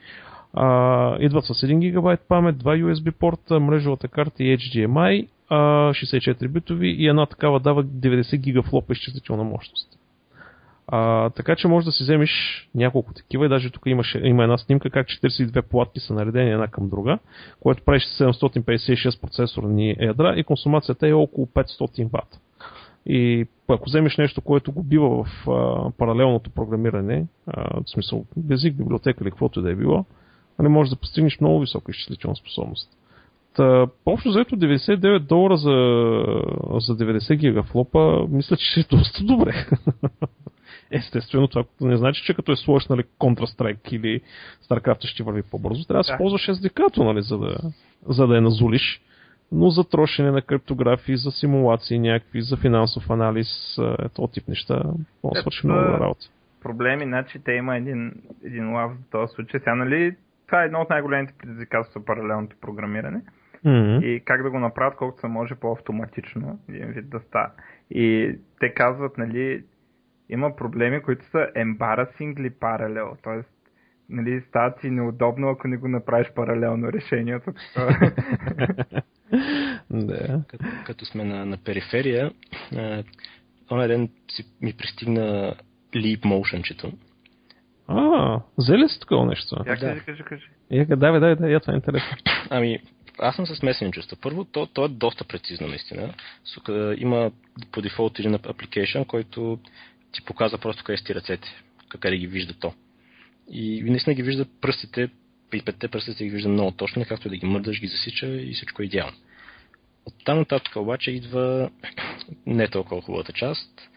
А, идват с 1 ГБ памет, 2 USB порта, мрежовата карта и HDMI, а, 64 битови и една такава дава 90 гигафлопа изчислителна мощност. А, така че може да си вземеш няколко такива и даже тук имаш, има една снимка как 42 платки са наредени една към друга, което прави 756 процесорни ядра и консумацията е около 500 Вт. И ако вземеш нещо, което го бива в а, паралелното програмиране, а, в смисъл безик, библиотека или каквото и да е било, нали, може да постигнеш много висока изчислителна способност. Та, общо заето 99 долара за, за 90 гигафлопа, мисля, че е доста добре. Естествено, това не значи, че като е сложиш нали, Counter-Strike или StarCraft ще върви по-бързо. Трябва да се ползваш SDK-то, нали, за, да, за да я назулиш. Но за трошене на криптографии, за симулации някакви, за финансов анализ, е, този тип неща, може да свърши много работа.
Проблеми, значи те има един, един лав за този случай. Сега, нали, това е едно от най-големите предизвикателства паралелното програмиране.
Mm-hmm.
И как да го направят колкото се може по-автоматично, един вид да става. И те казват, нали, има проблеми, които са embarrassingly паралел. т.е. нали, става ти неудобно, ако не го направиш паралелно решението.
да.
Като, като сме на, на периферия, онен ден си, ми пристигна Leap Motion-чето.
А, взели си такова нещо?
Я да. кажи, кажи, кажи.
Я, давай, давай, давай, това е интересно.
Ами, аз съм с смесени чувства. Първо, то, то е доста прецизно, наистина. Сука, има по дефолт един application, който ти показва просто къде сти ръцете, къде ги вижда то. И наистина ги вижда пръстите при петте пръста си ги вижда много точно, както да ги мърдаш, ги засича и всичко е идеално. От там нататък обаче идва не толкова хубавата част.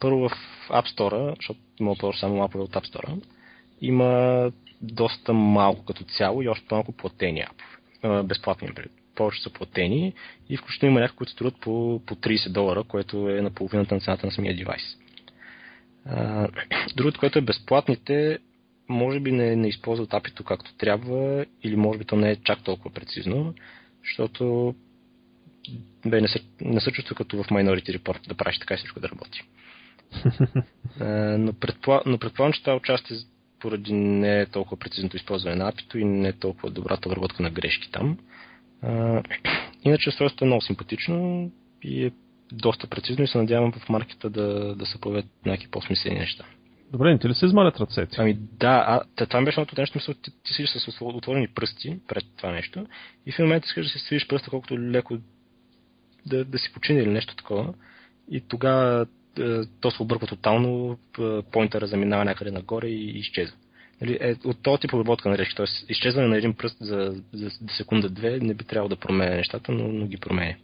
Първо в App Store, защото има по само апове от App Store, има доста малко като цяло и още малко платени апове. Безплатни, повече са платени и включително има някои, които струват по, по 30 долара, което е на половината на цената на самия девайс. Другото, което е безплатните, може би не, не използват апито както трябва или може би то не е чак толкова прецизно, защото бе, не, се, не се чувства като в Minority Report да правиш така и всичко да работи. но, предполагам, но предполагам, че това участие поради не е толкова прецизното използване на апито и не е толкова добрата обработка на грешки там. А, иначе устройството е много симпатично и е доста прецизно и се надявам в маркета да, да се появят някакви по-смислени неща.
Добре, не ти ли се измалят ръцете?
Ами да, а, това ми беше едното нещо, мисля, ти, ти седиш с отворени пръсти пред това нещо и в момента искаш да си свиеш пръста колкото леко да, да си почине или нещо такова. И тогава е, то се обърква тотално, е, поинтера заминава някъде нагоре и изчезва. Нали, е, от този тип обработка на речи, т.е. изчезване на един пръст за, за, за секунда-две не би трябвало да променя нещата, но, но ги променя.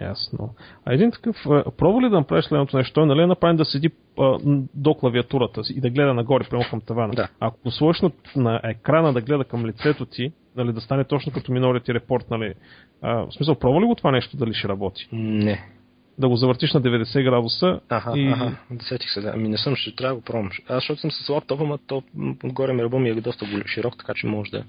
Ясно. А един такъв, пробва ли да направиш следното нещо? Той нали е направен да седи а, до клавиатурата си и да гледа нагоре, прямо към тавана.
Да.
Ако го сложиш на, на екрана да гледа към лицето ти, нали, да стане точно като Minority Report, нали, а, в смисъл, пробва ли го това нещо дали ще работи?
Не.
Да го завъртиш на 90 градуса
Аха,
и...
аха, десетих се, да. Ами не съм, ще трябва да го пробвам. Аз защото съм с лаптопа, но то отгоре ми ръба ми е доста широк, така че може да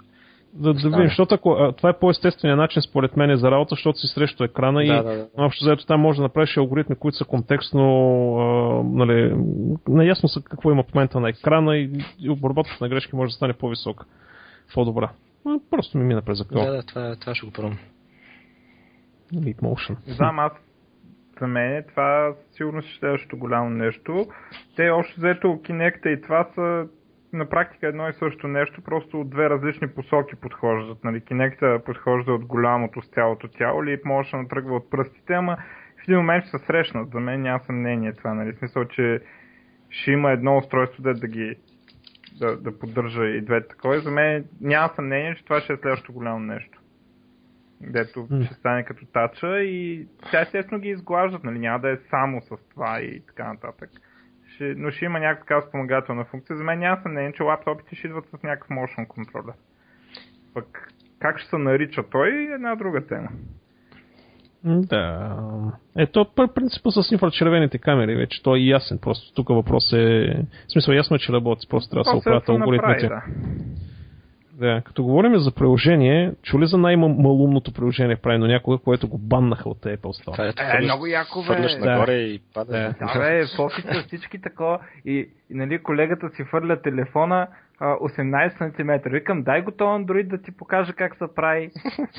да, да видим, защото ако, а, това е по-естественият начин според мен за работа, защото си срещу екрана
да,
и
да, да.
общо заето там може да направиш алгоритми, които са контекстно а, нали, наясно са какво има в момента на екрана и, и обработката на грешки може да стане по-висока, по-добра. А, просто ми мина през
Да, да, това, това ще го пробвам.
Leap Motion.
Знам, аз за мен това сигурно ще е следващото голямо нещо. Те още взето Kinect и това са на практика едно и също нещо, просто от две различни посоки подхождат. Нали, Kinect подхожда от голямото с цялото тяло, Leap Motion тръгва от пръстите, ама в един момент ще се срещнат. За мен няма съмнение това. Нали, смисъл, че ще има едно устройство, да, да ги да, да поддържа и двете такова. За мен няма съмнение, че това ще е следващото голямо нещо. Дето mm. ще стане като тача и тя естествено ги изглаждат, нали? Няма да е само с това и така нататък. Ще, но ще има някаква такава спомагателна функция. За мен няма съмнение, че лаптопите ще идват с някакъв motion контролер. Пък как ще се нарича той е една друга тема.
Да. Ето, принципа с инфрачервените камери вече, той е ясен. Просто тук въпрос е... В смисъл, ясно е, че работи, просто трябва да се оправят алгоритмите. Да. Да, като говорим за приложение, чули за най-малумното приложение правено някога, което го баннаха от Apple Store?
Това е,
е, е много яко, бе.
Фърляш да. нагоре и пада.
Да, да бе, всички такова. И, и, нали, колегата си фърля телефона, 18 см. Викам, дай го то Android да ти покажа как се прави.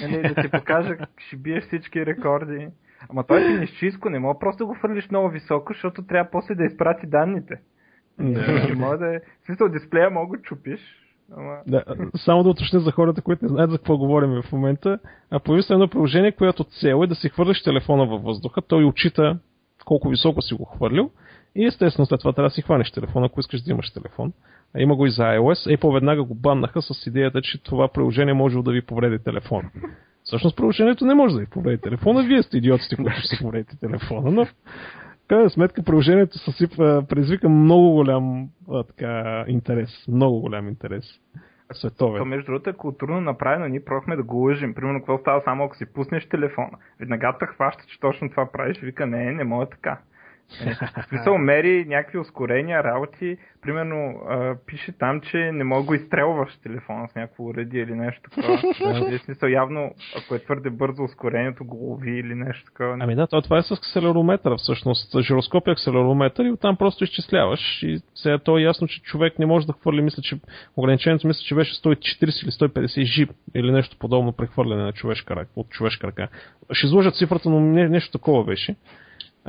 Нали, да ти покажа, ще бие всички рекорди. Ама той е нищиско, не мога просто го фърлиш много високо, защото трябва после да изпрати данните. Не, не може да е... В смисъл, дисплея мога да чупиш, Ама...
Да, само да уточня за хората, които не знаят за какво говорим в момента. А появи се едно приложение, което цел е да си хвърляш телефона във въздуха. Той очита колко високо си го хвърлил. И естествено след това трябва да си хванеш телефона, ако искаш да имаш телефон. А има го и за iOS. Apple веднага го баннаха с идеята, че това приложение може да ви повреди телефона. Всъщност приложението не може да ви повреди телефона. Вие сте идиотите, които ще си повредите телефона. Но крайна сметка приложението съсипва, предизвика много голям а, така, интерес. Много голям интерес. Световен.
То, между другото, е културно направено. Ние прохме да го лъжим. Примерно, какво става само ако си пуснеш телефона. Веднага те хваща, че точно това правиш. Вика, не, не мога така. Смисъл, мери някакви ускорения, работи. Примерно, а, пише там, че не мога го изстрелваш телефона с някакво уреди или нещо такова. в смисъл, явно, ако е твърде бързо ускорението, го лови или нещо такова.
Ами да, това е с акселерометъра всъщност. Жироскоп е акселерометър и оттам просто изчисляваш. И сега то е ясно, че човек не може да хвърли, мисля, че ограничението мисля, че беше 140 или 150 жип или нещо подобно прехвърляне на човешка ръка, от човешка ръка. Ще изложат цифрата, но не, нещо такова беше.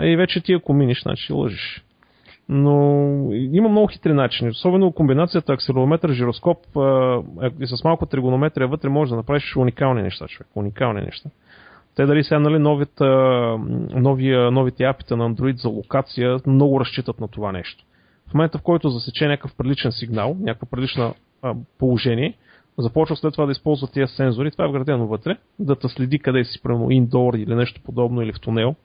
И вече ти ако миниш, значи лъжиш. Но има много хитри начини. Особено комбинацията акселерометър, жироскоп и с малко тригонометрия вътре може да направиш уникални неща, човек. Уникални неща. Те дали сега нали, новите, новия, новите апита на Android за локация много разчитат на това нещо. В момента, в който засече някакъв приличен сигнал, някакво прилично положение, започва след това да използва тия сензори, това е вградено вътре, да те следи къде си, примерно индор или нещо подобно или в тунел.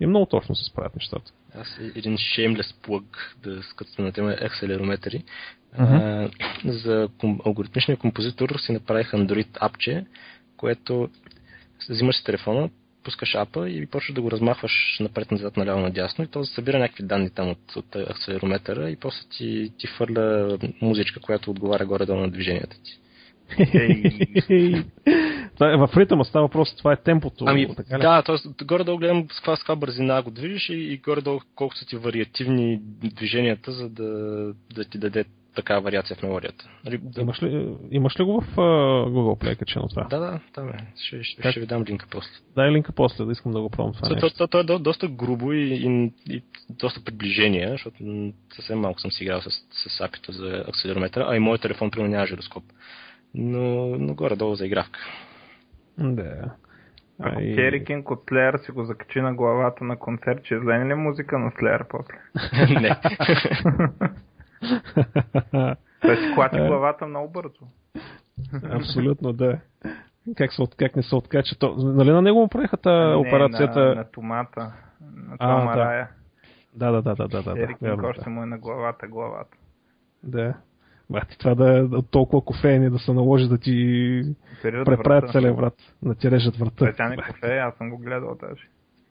И много точно се справят нещата.
Аз един shameless плъг, да скътствам на тема акселерометри. Uh-huh. А, за ком, алгоритмичния композитор си направих Android апче, което взимаш си телефона, пускаш апа и почваш да го размахваш напред-назад, наляво, надясно и то събира някакви данни там от, от акселерометъра и после ти, ти фърля музичка, която отговаря горе-долу на движенията ти.
Е, в ритъма става въпрос, това е темпото.
Ами, така ли? да, т.е. горе-долу гледам с каква, с каква бързина го движиш и, и горе-долу колко са ти вариативни движенията, за да, да ти даде такава вариация в мелодията.
Нали. Имаш, ли, имаш ли го в uh, Google Play качено това?
Да, да, там е. Ще, ще, ще ви дам линка после.
Дай линка после, да искам да го пробвам това.
То, то, то, е до, доста грубо и, и, и доста приближение, защото съвсем малко съм си играл с, с апито за акселерометъра, а и моят телефон примерно няма жироскоп. Но, но горе-долу за игравка.
Да.
Ако Кинг от Slayer си го закачи на главата на концерт, ще излезе ли музика на Slayer после?
Не.
Той си клати главата много бързо.
Абсолютно, да. Как, се, как не се откача? То, нали на него му правиха та операцията?
На, на томата. На Тома
а, Рая. Да, да, да, да, да. да,
да, още да. му е на главата, главата.
Да. Бати, това да е толкова кофеини да се наложи да ти преправят целия врат, да ти режат врата.
Тя не кофе, аз съм го гледал даже.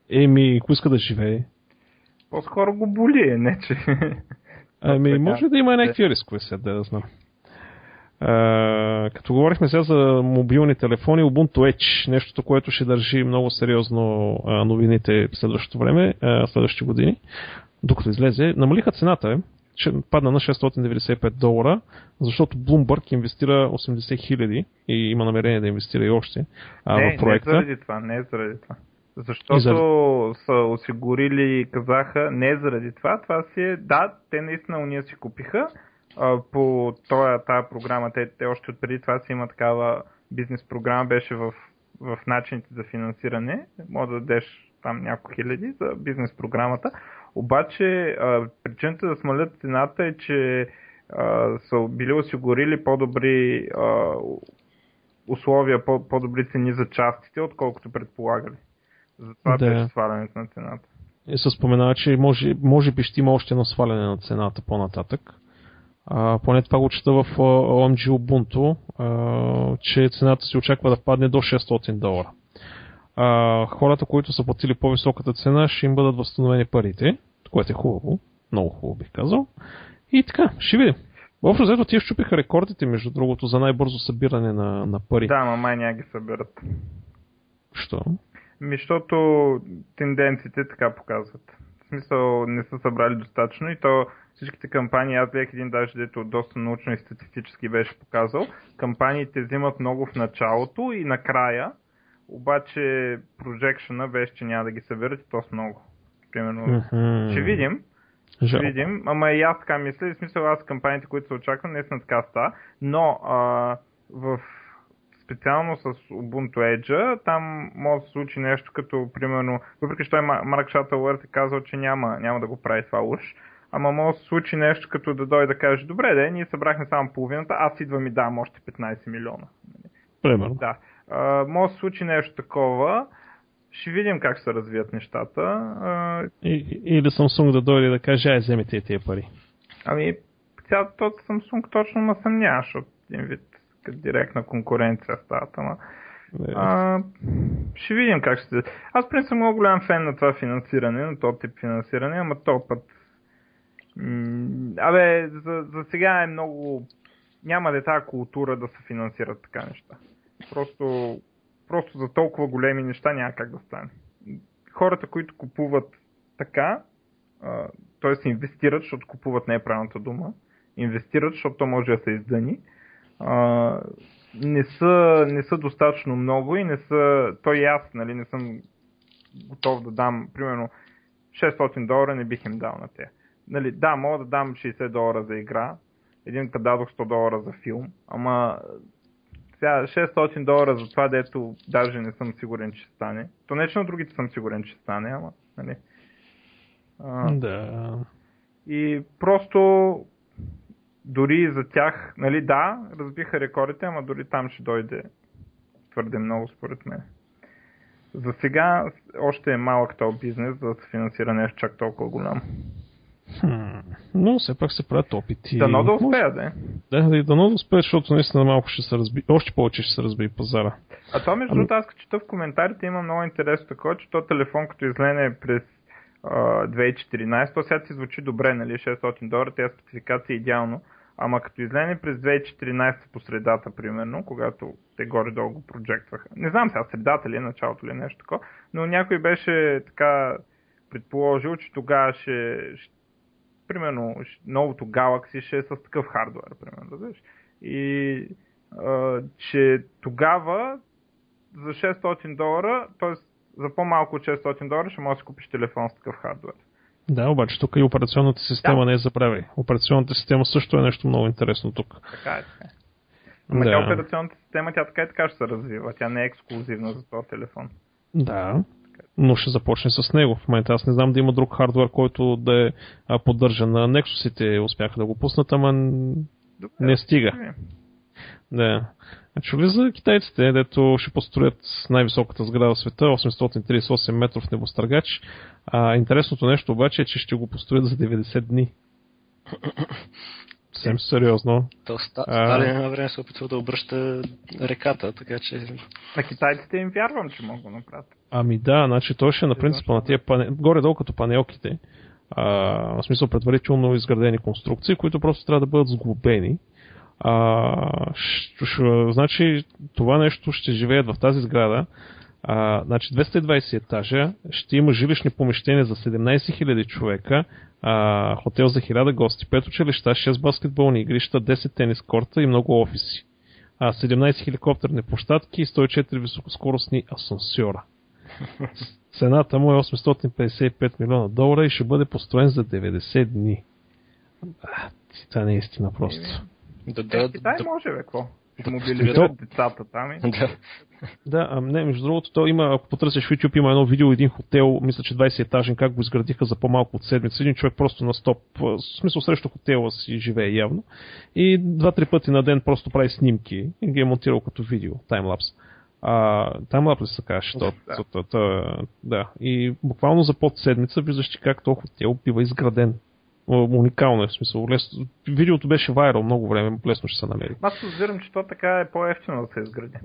Еми, ако иска да живее?
По-скоро го боли, не че...
Ами, може да има и някакви рискове сега, да знам. А, като говорихме сега за мобилни телефони, Ubuntu Edge, нещото, което ще държи много сериозно новините в следващото време, следващите години, докато излезе, намалиха цената, падна на 695 долара, защото Bloomberg инвестира 80 хиляди и има намерение да инвестира и още а,
не,
в проекта.
Не заради това, не заради това. Защото за... са осигурили, казаха, не заради това, това си е, да, те наистина уния си купиха, а, по тоя, тая програма, те, те още от преди това си има такава бизнес програма, беше в, в начините за финансиране, може да дадеш там няколко хиляди за бизнес програмата, обаче а, причината да смалят цената е, че а, са били осигурили по-добри а, условия, по- по-добри цени за частите, отколкото предполагали. Затова да. беше свалянето на цената.
И се споменава, че може, може би ще има още едно сваляне на цената по-нататък. А, поне това го чета в OMG Ubuntu, а, че цената се очаква да падне до 600 долара. А, хората, които са платили по-високата цена, ще им бъдат възстановени парите, което е хубаво, много хубаво бих казал. И така, ще видим. Общо взето тия щупиха рекордите, между другото, за най-бързо събиране на, на пари.
Да, ма май няма ги събират.
Що?
Ми, защото тенденциите така показват. В смисъл не са събрали достатъчно и то всичките кампании, аз бях един даже, дето доста научно и статистически беше показал, кампаниите взимат много в началото и накрая, обаче projectiona беше, че няма да ги съберат и то с много. Примерно, mm-hmm. ще видим. Ще видим, ама и аз така мисля, в смисъл аз кампаниите, които се очакват, не са така ста, но а, в специално с Ubuntu Edge, там може да се случи нещо като, примерно, въпреки че той Марк Шатълърт е казал, че няма, няма да го прави това уж, ама може да се случи нещо като да дойде да каже, добре, де, ние събрахме само половината, аз идвам и дам още 15 милиона.
Примерно.
Да. А, може да се случи нещо такова, ще видим как се развият нещата. А...
И, или Samsung да дойде да каже, ай, вземете тия пари.
Ами, цялото Samsung точно ма съмнява, защото един вид директна конкуренция става. Ама, а, ще видим как ще Аз принцип съм много голям фен на това финансиране, на този тип финансиране, ама то път м- Абе, за, за сега е много... Няма да е тази култура да се финансират така неща. Просто, просто за толкова големи неща няма как да стане. Хората, които купуват така, т.е. инвестират, защото купуват не е правилната дума, инвестират, защото то може да се издъни, не, са, не са достатъчно много и не са, то и аз, нали, не съм готов да дам, примерно, 600 долара не бих им дал на те. Нали, да, мога да дам 60 долара за игра, един път дадох 100 долара за филм, ама сега 600 долара за това, дето даже не съм сигурен, че стане. То не, че на другите съм сигурен, че стане, ама, нали.
А, да.
И просто дори за тях, нали да, разбиха рекордите, ама дори там ще дойде твърде много според мен. За сега още е малък този бизнес, за да се финансира нещо чак толкова голям.
Хм, но все пак се правят опити.
Дано да успеят, да.
Да, и дано да успеят, защото наистина малко ще се разби, още повече ще се разби пазара.
А това между другото, аз като чета в коментарите има много интересно такова, че то телефон като излене през а, 2014, то сега си звучи добре, нали, 600 долара, тези спецификации е идеално. Ама като излене през 2014 по средата, примерно, когато те горе-долу го проджектваха. Не знам сега средата ли е, началото ли е нещо такова, но някой беше така предположил, че тогава ще, ще примерно, новото Galaxy ще е с такъв хардвер, примерно, да И а, че тогава за 600 долара, т.е. за по-малко от 600 долара ще можеш да купиш телефон с такъв хардвер.
Да, обаче тук и операционната система да. не е забрави. Операционната система също е нещо много интересно тук.
Така е, така е. Ама да. тя операционната система, тя така и така ще се развива. Тя не е ексклюзивна за този телефон.
Да, но ще започне с него. В момента аз не знам да има друг хардвер, който да е поддържан на Nexus-ите. Успяха да го пуснат, ама Добре, не стига. Да. Значи ли за китайците, дето ще построят най-високата сграда в света, 838 метров небостъргач. А, интересното нещо обаче е, че ще го построят за 90 дни. Съвсем сериозно.
То Сталин на време се опитва да обръща реката, така че...
На китайците им вярвам, че могат да направят.
Ами да, значи той ще е на принципа на тия пане... горе-долу като панелките, а, в смисъл предварително изградени конструкции, които просто трябва да бъдат сглобени. А, ш, ш, значи това нещо ще живеят в тази сграда. А, значи 220 етажа, ще има жилищни помещения за 17 000 човека, а, хотел за 1000 гости, 5 училища, 6 баскетболни игрища, 10 тенис корта и много офиси. А, 17 хеликоптерни площадки и 104 високоскоростни асансьора. Цената му е 855 милиона долара и ще бъде построен за 90 дни. А, това не е истина просто.
Да, да, е, Китай да, може, бе, какво? Ще мобилизират децата там и...
Да. да, а не, между другото, то има, ако потърсиш в YouTube, има едно видео, един хотел, мисля, че 20 етажен, как го изградиха за по-малко от седмица. Един човек просто на стоп, в смисъл срещу хотела си живее явно. И два-три пъти на ден просто прави снимки и ги е монтирал като видео, таймлапс. А, таймлапс ли се каже, то, да. То, то, да. И буквално за под седмица виждаш, че как този хотел бива изграден уникално е в смисъл. Лес... Видеото беше вайрал много време, лесно ще се намери.
Аз разбирам, че то така е по-ефтино да се изгради.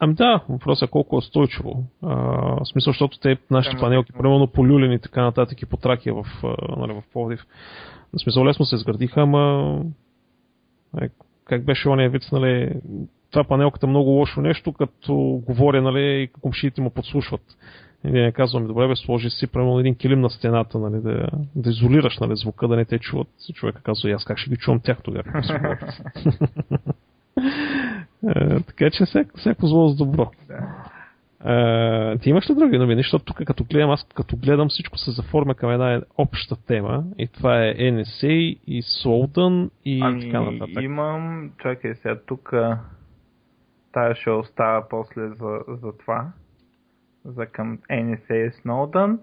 Ами да, въпросът е колко е устойчиво. А, в смисъл, защото те, нашите Ама, панелки, примерно полюлени и така нататък и по Тракия в, нали, в Пловдив. В смисъл, лесно се изградиха, ама е, как беше ония вид, нали, това панелката е много лошо нещо, като говоря, нали, и комшиите му подслушват. И ние казваме, добре, бе, сложи си примерно един килим на стената, нали, да, да изолираш нали, звука, да не те чуват. Човека казва, аз как ще ги чувам тях тогава. Е, така че всяко, всяко зло с добро. Е, ти имаш ли други новини? Защото тук като гледам, аз като гледам всичко се заформя към една обща тема и това е NSA и Solden и
ами,
така нататък.
имам, чакай сега тук тая ще остава после за, за това за към NSA Snowden.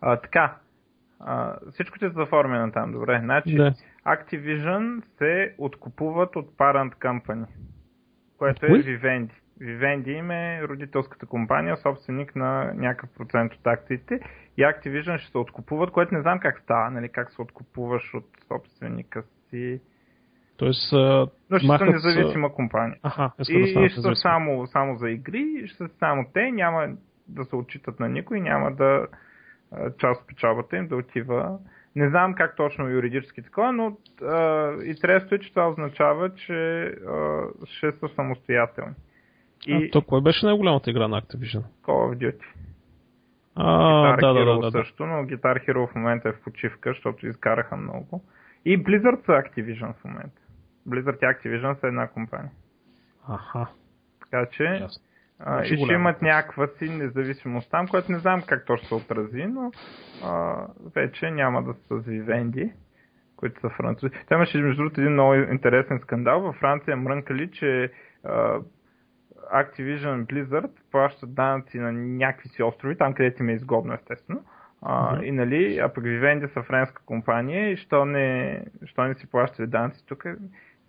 А, така, а, всичко ще се заформено там, добре. Значи, да. Activision се откупуват от Parent Company, което е Vivendi. Vivendi им е родителската компания, собственик на някакъв процент от акциите и Activision ще се откупуват, което не знам как става, нали, как се откупуваш от собственика си.
Тоест,
Но ще са независима компания.
Аха,
и, да ще са само, само за игри, ще са само те, няма да се отчитат на никой, няма да част от печалбата им да отива. Не знам как точно юридически такова, но а, интересното е, че това означава, че а, ще са самостоятелни.
И... А, то кой беше най-голямата игра на Activision?
Call of Duty.
А, Guitar да, Hero да, да,
също, но Guitar Hero в момента е в почивка, защото изкараха много. И Blizzard са Activision в момента. Blizzard и Activision са една компания.
Аха.
Така че, Ясно. А, и ще имат някаква си независимост там, което не знам как точно се отрази, но а, вече няма да са Vivendi, които са французи. Там имаше между другото един много интересен скандал. Във Франция мрънкали, че а, Activision Blizzard плащат данъци на някакви си острови, там където им е изгодно естествено, А,
Мгм.
И нали, а пък Vivendi са френска компания и що не, що не си плащали данци тук,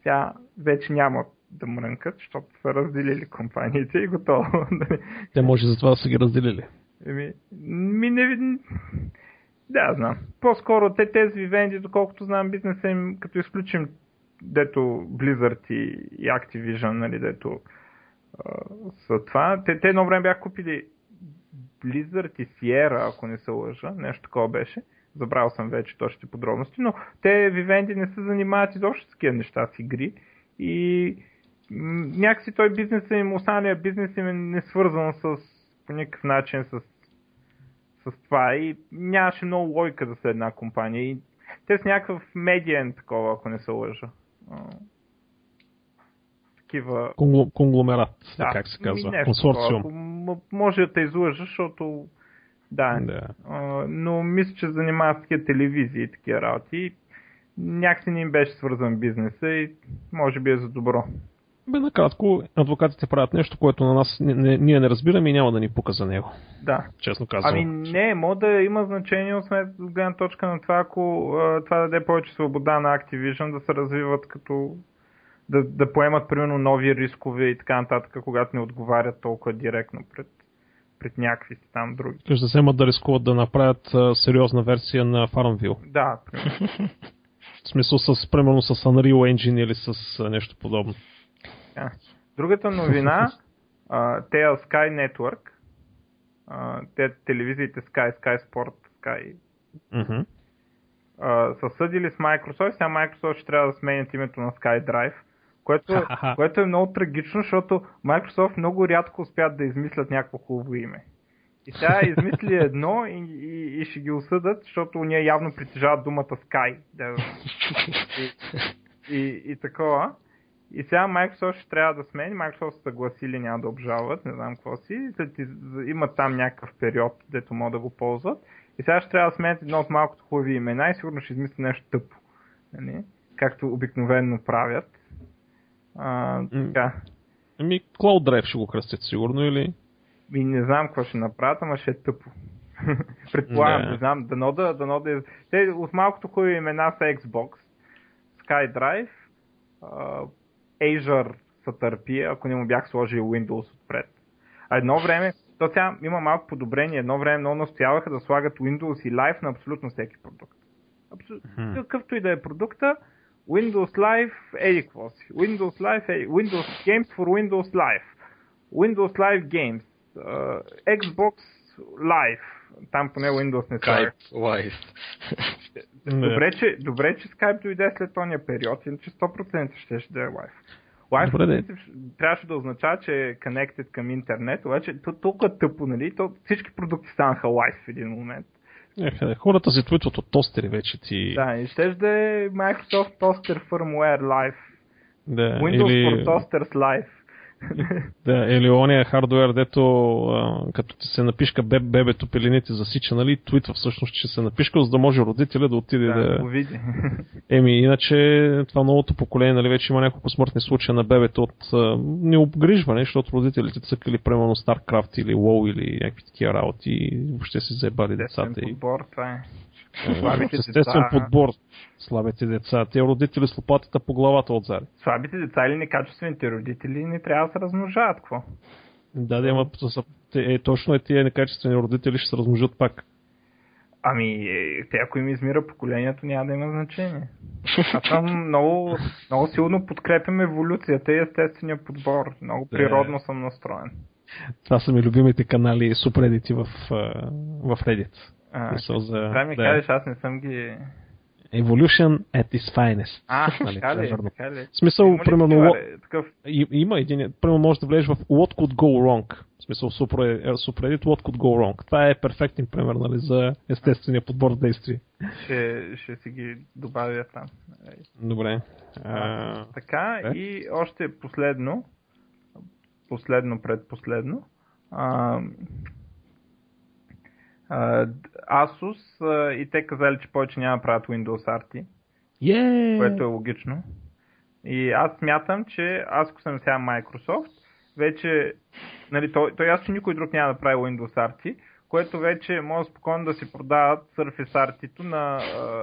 тя вече няма да мрънкат, защото са разделили компаниите и готово. нали.
Те може за това да са ги разделили.
Еми, ми не. Да, знам. По-скоро те тези Vivendi, доколкото знам бизнеса им, като изключим дето Blizzard и, и Activision, нали, дето а, са това. Те, те едно време бяха купили Blizzard и Sierra, ако не се лъжа. Нещо такова беше. Забрал съм вече точните подробности, но те Vivendi не се занимават изобщо с такива неща с игри и някакси той бизнес им, останалия бизнес им е не свързан с по никакъв начин с, с това и нямаше много логика да са една компания и те с някакъв медиен такова, ако не се лъжа. Такива
Конгло- Конгломерат,
да,
как се казва.
нещо
Консорциум.
такова. Може да те излъжа, защото да,
Да.
а, но мисля, че занимава с такива телевизии и такива работи. Някакси не им беше свързан бизнеса и може би е за добро.
Бе, накратко, адвокатите правят нещо, което на нас не, не, ние не разбираме и няма да ни пука за него.
Да.
Честно казвам.
Ами не, може да има значение от гледна точка на това, ако това даде повече свобода на Activision да се развиват като да, да поемат примерно нови рискове и така нататък, когато не отговарят толкова директно пред, пред някакви си там други.
Ще да вземат да рискуват да направят а, сериозна версия на Farmville.
Да, примерно.
В смисъл с, примерно с Unreal Engine или с а, нещо подобно.
Другата новина, те Sky Network, те телевизиите Sky, Sky Sport, Sky, са съдили с Microsoft, сега Microsoft ще трябва да сменят името на SkyDrive, което, което е много трагично, защото Microsoft много рядко успят да измислят някакво хубаво име. И сега измисли едно и, и, и ще ги осъдат, защото ние явно притежават думата Sky. Да. И, и, и такова. И сега Microsoft ще трябва да смени. Microsoft са съгласили, няма да обжалват, не знам какво си. Имат там някакъв период, дето могат да го ползват. И сега ще трябва да сменят едно от малкото хубави имена и сигурно ще измислят нещо тъпо. Нали? Както обикновенно правят. А, така.
Ами, Cloud Drive ще го кръстят сигурно или...
И не знам какво ще направят, ама ще е тъпо. Предполагам,
Да.
не знам, дано да, дано да. Те от малкото хубави имена са Xbox, SkyDrive, Azure са търпи, ако не му бях сложил Windows отпред. А едно време, то сега има малко подобрение, едно време много настояваха да слагат Windows и Live на абсолютно всеки продукт. Абсолютно.
Мгм.
Какъвто и да е продукта, Windows Live еди какво си. Windows Live е Windows Games for Windows Live. Windows Live Games. Uh, Xbox Live. Там поне Windows не.
Skype Live.
Добре, че, добре, че Skype дойде след този период, иначе 100% ще, ще да е Live. Live
Добре,
трябваше да означава, че е connected към интернет, обаче то, толкова тъпо, нали? То, всички продукти станаха Live в един момент.
Ех, хората се твитват от тостери вече ти.
Да, и ще да е Microsoft Toaster Firmware Live.
да
Windows
или...
for Toasters Live.
Да, или ония хардуер, дето а, като ти се напишка беб, бебето пелените засича, нали, твитва всъщност, че се напишка, за да може родителя да отиде да...
да, го види.
Еми, иначе това новото поколение, нали, вече има няколко смъртни случаи на бебето от а, необгрижване, защото родителите цъкали примерно StarCraft или WoW или някакви такива работи и въобще си заебали децата. И,
подбор, това е.
Е,
слабите деца.
подбор. Слабите деца. Те родители с лопатата по главата отзади.
Слабите деца или некачествените родители не трябва да се размножават, какво?
Да, да, има, е, точно е тия некачествени родители ще се размножат пак.
Ами, е, те ако им измира поколението, няма да има значение. Аз съм много, много силно подкрепям еволюцията и естествения подбор. Много природно съм настроен.
Това са ми любимите канали супредити в, а, в Reddit.
А,
за,
да ми
да.
кажеш, аз не съм ги...
Evolution at its finest.
А,
Нали,
така
това е
ли, така ли?
В смисъл,
Има
примерно,
такива,
ло-
такъв
И, има един, примерно може да влезеш в What could go wrong. В смисъл супре- супредит What could go wrong. Това е перфектен пример нали, за естествения подбор действия.
ще, ще си ги добавя там.
Добре. А,
Така,
Е.
и още последно, последно предпоследно, а, Asus и те казали, че повече няма да правят Windows RT,
yeah!
което е логично. И аз смятам, че аз ако съм сега Microsoft, вече, нали, той, той ясно, че никой друг няма да прави Windows RT, което вече може спокойно да си продават Surface Art на,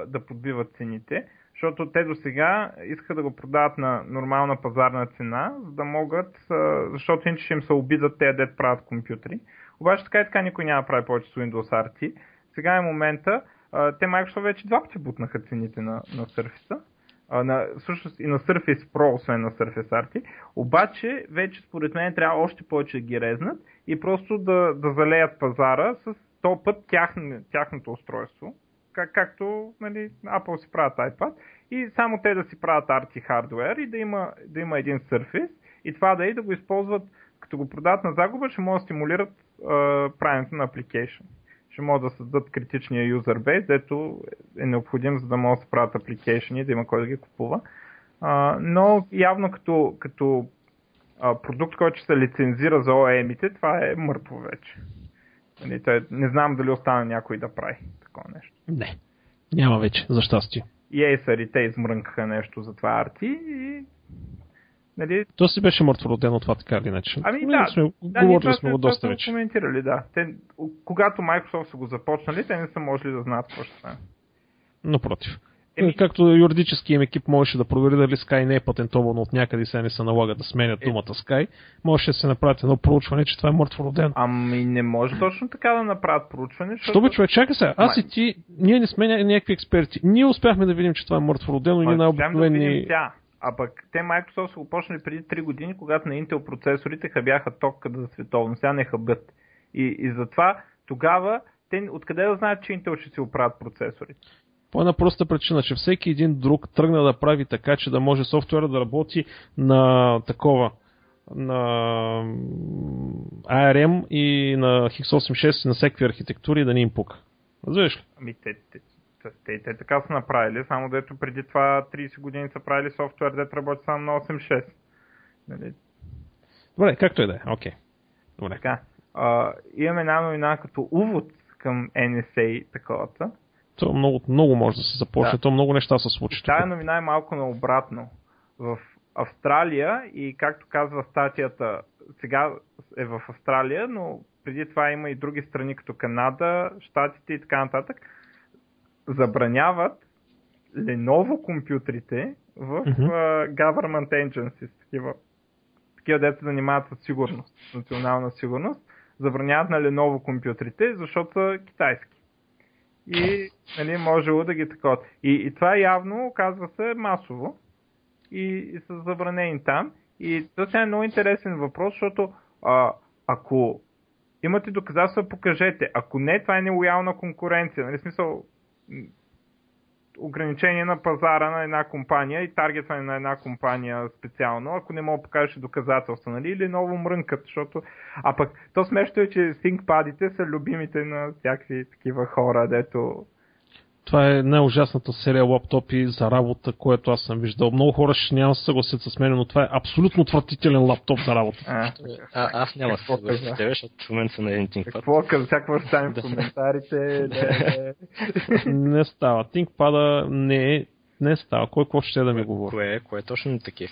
да подбиват цените, защото те до сега искаха да го продават на нормална пазарна цена, за да могат, защото иначе ще им се обидат те дет правят компютри. Обаче така и така никой няма прави повече с Windows RT. Сега е момента, те Microsoft вече два пъти бутнаха цените на, на Surface на, всъщност и на Surface Pro, освен на Surface RT, обаче вече според мен трябва още повече да ги резнат и просто да, да залеят пазара с то път тяхн, тяхното устройство, как, както нали, Apple си правят iPad и само те да си правят RT хардвер и да има, да има един Surface и това да и да го използват като го продават на загуба, ще могат да стимулират правенето на application ще могат да създадат критичния user base, дето е необходим, за да могат да се правят апликейшени, да има кой да ги купува. А, но явно като, като а, продукт, който се лицензира за OEM-ите, това е мъртво вече. Нали, не знам дали остана някой да прави такова нещо.
Не, няма вече, за щастие.
И Acer и те измрънкаха нещо за това арти и Нали...
То си беше мъртво родено това така или иначе.
Ами да,
сме,
да, говорили сме го доста вече. коментирали, да. Те, когато Microsoft са го започнали, те не са можели да знаят какво ще стане.
Напротив. Еми... Както юридически им екип можеше да провери дали Sky не е патентовано от някъде и се не се налага да сменят е... думата Sky, можеше да се направи едно проучване, че това е мъртво родено.
Ами не може точно така да направят проучване.
Защото... Що бе, човек, чакай се, аз и ти, ние не сме някакви експерти. Ние успяхме да видим, че това е мъртво родено и ние най-обикновени...
Да а пък те Microsoft са го почнали преди 3 години, когато на Intel процесорите хабяха ток за световно. Сега не хъбят. И, и затова тогава те откъде да знаят, че Intel ще си оправят процесорите?
По една проста причина, че всеки един друг тръгна да прави така, че да може софтуера да работи на такова, на ARM и на x86 и на всеки архитектури да ни им пука. Разбираш ли?
Ами те, те, те, те така са направили, само дето преди това 30 години са правили софтуер, дето работи само на 8.6. Нали?
Добре, както и да е, окей.
Добре. Така, а, имаме една новина като увод към NSA таковата.
То много, много може да се започне, да. то много неща се случат.
Тая новина е малко наобратно. В Австралия и както казва статията, сега е в Австралия, но преди това има и други страни като Канада, Штатите и така нататък забраняват Lenovo компютрите в mm-hmm. government agencies, такива, такива деца занимават с сигурност, национална сигурност, забраняват на Lenovo компютрите, защото са китайски. И нали, можело да ги такова. И, и това явно оказва се масово и, и са забранени там. И това е много интересен въпрос, защото а, ако имате доказателства, покажете. Ако не, това е нелоялна конкуренция. Нали, смисъл, ограничение на пазара на една компания и таргетване на една компания специално, ако не мога да покажеш доказателства, нали? Или ново мрънкат, защото... А пък, то смешно е, че ThinkPad-ите са любимите на всякакви такива хора, дето
това е най-ужасната серия лаптопи за работа, което аз съм виждал. Много хора ще няма се съгласят с мен, но това е абсолютно отвратителен лаптоп за работа.
А, а, аз няма да се съглася с тебе, защото в момента съм на един ThinkPad.
Какво каза? Всяко ще стане в коментарите.
не става. ThinkPad не е не става. Кой какво ще да ми говори?
Кое е? Кое е точно не такив?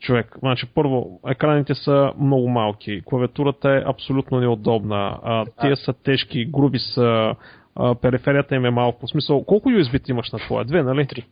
човек. Значи, първо, екраните са много малки, клавиатурата е абсолютно неудобна, а, тия са тежки, груби са, а, периферията им е малко. В смисъл, колко USB имаш на твоя? Две, нали?
Три.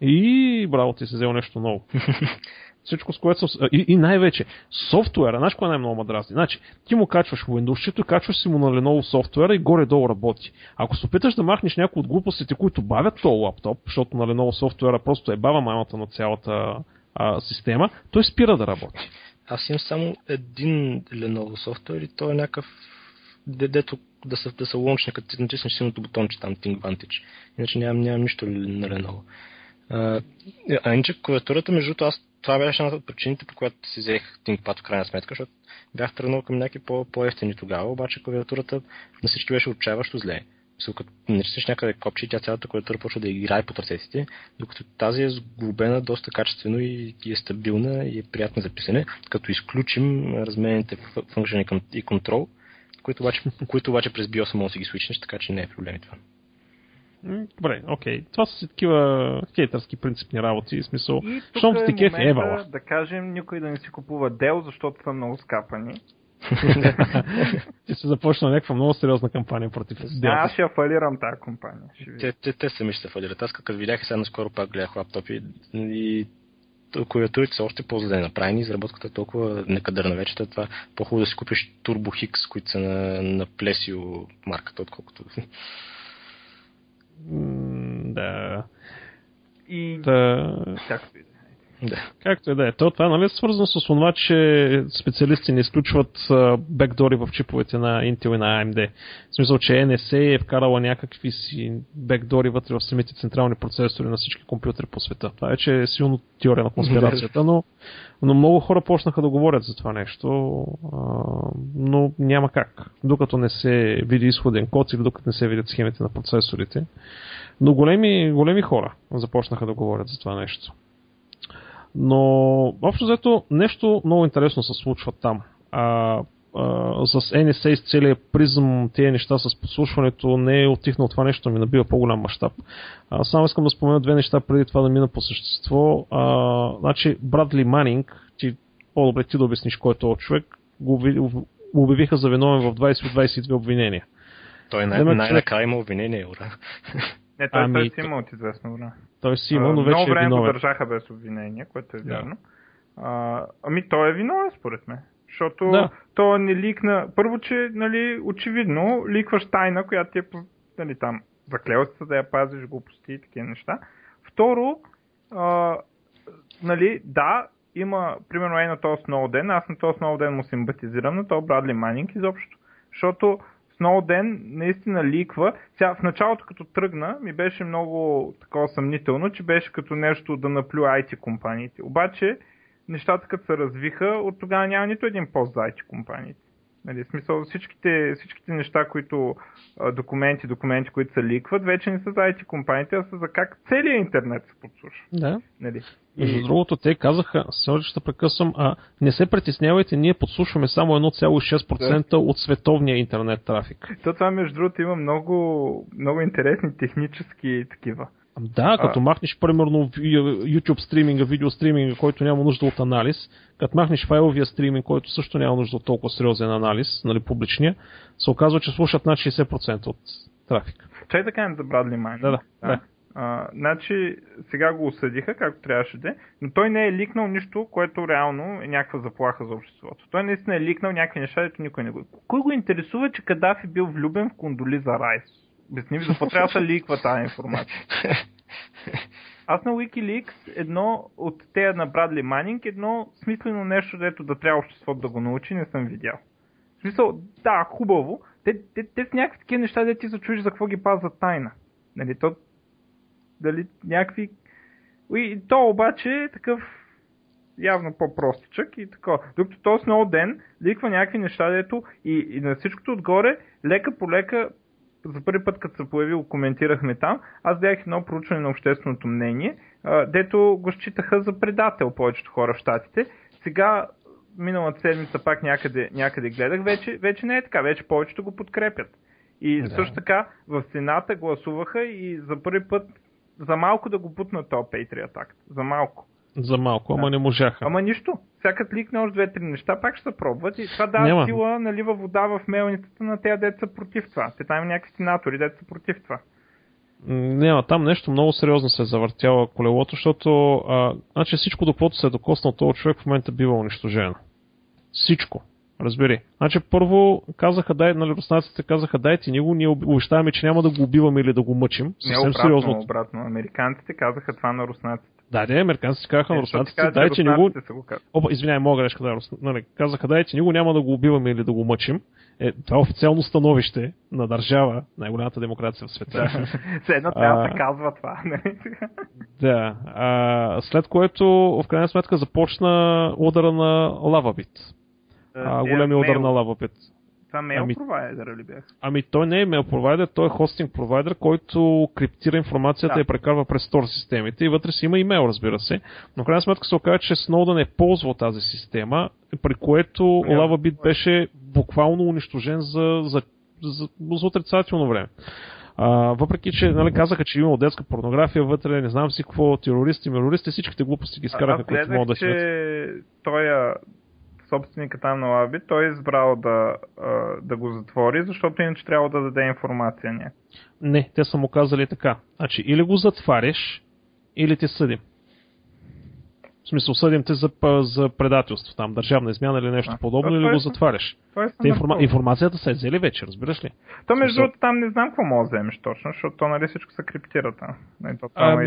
И браво, ти си взел нещо ново. Всичко с което съм... И, и най-вече, софтуера, знаеш кое най-много ма дразни? Значи, ти му качваш Windows, и качваш си му на Lenovo софтуера и горе-долу работи. Ако се опиташ да махнеш някои от глупостите, които бавят този лаптоп, защото на Lenovo софтуера просто е бава мамата на цялата а, система, той спира да работи.
Аз имам само един Lenovo софтуер и той е някакъв дето да са, да са лончни, като ти натиснеш силното бутонче там, Think Vantage. Иначе нямам, нямам нищо на Lenovo. А, а иначе клавиатурата, между другото, аз това беше една от причините, по която си взех ThinkPad в крайна сметка, защото бях тръгнал към някакви по- по-ефтини тогава, обаче клавиатурата на всички беше отчаяващо зле. Като натиснеш някъде копче, тя цялата клавиатура почва да играе по ръцете докато тази е сглобена доста качествено и, и е стабилна и е приятна за писане. Като изключим разменените функции и контрол, които обаче, които обаче през BIOS може да си ги свичнеш, така че не е проблем това.
Добре, окей. Okay. Това са си такива хейтърски принципни работи. В смисъл, щом
е кеф, Евала. Да кажем, никой да не си купува Dell, защото са много скапани.
Ти се започна някаква много сериозна кампания против
Да, аз ще я фалирам тази компания. Ще
те, те, те сами ще се фалират. Аз като видях и сега наскоро пак гледах лаптопи и клавиатурите са още по-зле направени, изработката е толкова некадърна вече, това по-хубаво да си купиш Turbo Hix, които са на, на Plesio марката, отколкото...
да.
И...
Да.
Както и да
да.
Както и да е. То, това нали е свързано с това, че специалисти не изключват бекдори в чиповете на Intel и на AMD. В смисъл, че NSA е вкарала някакви си бекдори вътре в самите централни процесори на всички компютри по света. Това вече е силно теория на конспирацията, но, но много хора почнаха да говорят за това нещо, но няма как. Докато не се види изходен код или докато не се видят схемите на процесорите. Но големи, големи хора започнаха да говорят за това нещо. Но, общо взето, нещо много интересно се случва там. А, а, с NSA с целият призъм, тези неща с подслушването не е отихнал това нещо, ми набива по-голям мащаб. Само искам да спомена две неща преди това да мина по същество. А, значи, Брадли Манинг, ти по-добре ти да обясниш кой е този човек, го обявиха за виновен в 20 от 22 обвинения.
Той най- най-накрая има обвинение, ура.
Не, той, ами, той си има от известно време.
Той си има, но вече
Много
е
време
виновен.
го държаха без обвинение, което е вярно. А, ами той е виновен според мен. Защото
Да.
то не ликна... Първо, че, нали, очевидно, ликваш тайна, която ти е, нали, там, заклел се да я пазиш, глупости и такива неща. Второ, а, нали, да, има, примерно, е на този Сноуден, аз на този Сноуден му симпатизирам, на този Брадли Манинг изобщо. Защото Сноуден наистина ликва. Сега, в началото като тръгна, ми беше много такова съмнително, че беше като нещо да наплю IT компаниите. Обаче, нещата като се развиха, от тогава няма нито един пост за IT компаниите. Нали, в смисъл, всичките, всичките неща, които документи, документи, които се ликват, вече не са за IT компаниите, а са за как целият интернет се подслуша.
Да.
Нали?
Между другото, те казаха, сега ще прекъсвам, а не се притеснявайте, ние подслушваме само 1,6% от световния интернет трафик.
То това, между другото, има много, много интересни технически такива.
Да, като махнеш примерно YouTube стриминга, видео стриминга, който няма нужда от анализ, като махнеш файловия стриминг, който също няма нужда от толкова сериозен анализ, нали, публичния, се оказва, че слушат над 60% от трафик.
Чай да кажем за Брадли Майн.
Да, да, да.
А, значи, сега го осъдиха, както трябваше да е, но той не е ликнал нищо, което реално е някаква заплаха за обществото. Той наистина е ликнал някакви неща, дето никой не го... Кой го интересува, че Кадафи бил влюбен в Кондолиза Райс? Обясни ми, за какво трябва да се ликва тази информация? Аз на Wikileaks едно от тея на Брадли Манинг, едно смислено нещо, дето да трябва обществото да го научи, не съм видял. В смисъл, да, хубаво. Те, те, те с някакви такива неща, де ти се чуеш за какво ги пазят тайна. Нали, то, дали някакви... И то обаче е такъв явно по-простичък и така. Докато то Сноуден ликва някакви неща, дето и, и на всичкото отгоре, лека по лека, за първи път, като се появил, коментирахме там, аз гледах едно проучване на общественото мнение, дето го считаха за предател повечето хора в Штатите. Сега, миналата седмица пак някъде, някъде гледах, вече, вече не е така, вече повечето го подкрепят. И
Да.
също така в Сената гласуваха и за първи път за малко да го путнат този Patriot Act. За малко.
За малко, ама не можаха.
Ама нищо. Всякът ликне още две-три неща, пак ще се пробват и това дава
Няма.
сила, налива вода в мелницата на тези деца против това. Те там има някакви сенатори, деца против това.
Няма, там нещо много сериозно се е завъртяло колелото, защото а, значи всичко, до каквото се е докоснал този човек в момента бива унищожено. Всичко. Разбери. Значи първо казаха, дай, нали, руснаците казаха, дайте ни го, ние об- обещаваме, че няма да го убиваме или да го мъчим.
Не
Съвсем
обратно,
сериозно.
обратно. Американците казаха това на руснаците.
Да, не, американците казаха на
Е,
руснаците,
каза, че
дайте ни го. Опа, извинявай, мога грешка да рус- нали, казаха, дайте ни го, няма да го убиваме или да го мъчим. Е, това е официално становище на държава, най-голямата демокрация в света.
Все едно трябва да се казва това. нали?
Да. А, след което, в крайна сметка, започна удара на Lavabit. А,
Тия
големия удар
Е,
на Lavabit.
Това мейл
Ами-
провайдера ли бях?
Ами той не е мейл провайдер, той е хостинг провайдер, който криптира информацията
Да.
и прекарва през стор системите и вътре си има имейл, разбира се. Но в крайна сметка се оказа, че Сноудън е ползвал тази система, при което
Няма.
LavaBit беше буквално унищожен за, за, за, за отрицателно време. А, въпреки, че нали, казаха, че имало детска порнография вътре, не знам си какво, терористи, терористи, всичките глупости ги изкараха, които могат да
че
си.
той собственика там на Лаби, той е избрал да, да го затвори, защото иначе трябва да даде информация не.
Не, те са му казали така. Значи, или го затваряш, или те съдим. В смисъл, съдим те за, за предателство, там, държавна измяна или нещо а, подобно, или го затваряш. Те информа... Информацията се е взели вече, разбираш ли?
То между другото там не знам какво може да вземеш точно, защото то нали всичко се криптира там. Нали,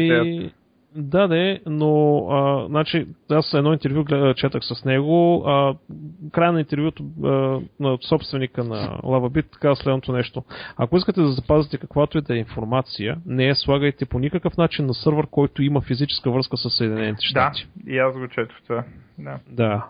е ами, да, да, но а, значи, аз едно интервю четах с него. А, края на интервюто а, на собственика на LavaBit така следното нещо. Ако искате да запазите каквато и да е информация, не я слагайте по никакъв начин на сървър, който има физическа връзка с Съединените щати.
Да, и аз го четох това. Да.
да.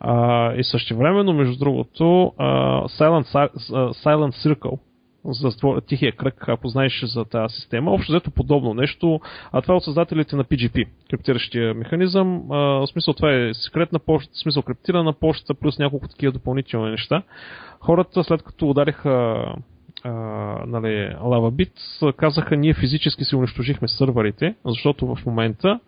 А, и същевременно, между другото, а, Silent, Silent Circle, за тихия кръг, ако знаеш за тази система. Общо взето подобно нещо, а това е от създателите на PGP, криптиращия механизъм. А, в смисъл това е секретна почта, в смисъл криптирана почта, плюс няколко такива допълнителни неща. Хората след като удариха нали, LavaBit, казаха ние физически си унищожихме сървърите, защото в момента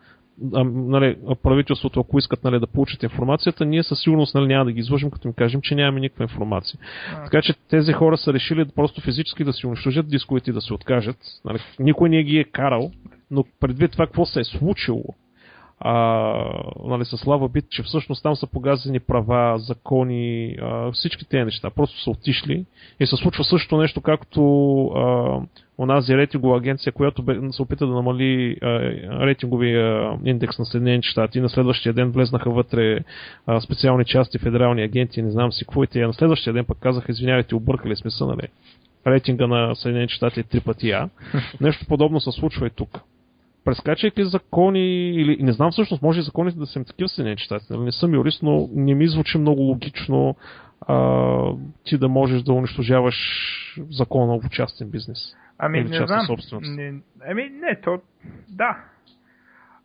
а, нали, правителството, ако искат нали, да получат информацията, ние със сигурност нали, няма да ги изложим, като им кажем, че нямаме никаква информация. А. Така че тези хора са решили просто физически да си унищожат дисковете и да се откажат. Нали, никой не ги е карал, но предвид това какво се е случило, а, нали, с слава бит, че всъщност там са погазени права, закони, а, всички тези неща. Просто са отишли и се случва също нещо, както а, онази рейтингова агенция, която бе, се опита да намали а, рейтинговия индекс на Съединените щати. На следващия ден влезнаха вътре а, специални части, федерални агенти, не знам си какво и те. На следващия ден пък казаха, извинявайте, объркали сме се, нали? Рейтинга на Съединените щати е три пъти А. Нещо подобно се случва и тук прескачайки закони, или не знам всъщност, може и законите да са такива Съединените щати. Нали? Не съм юрист, но не ми звучи много логично а, ти да можеш да унищожаваш закона в частен бизнес.
Ами, или не знам. Не, ами, не, то, да.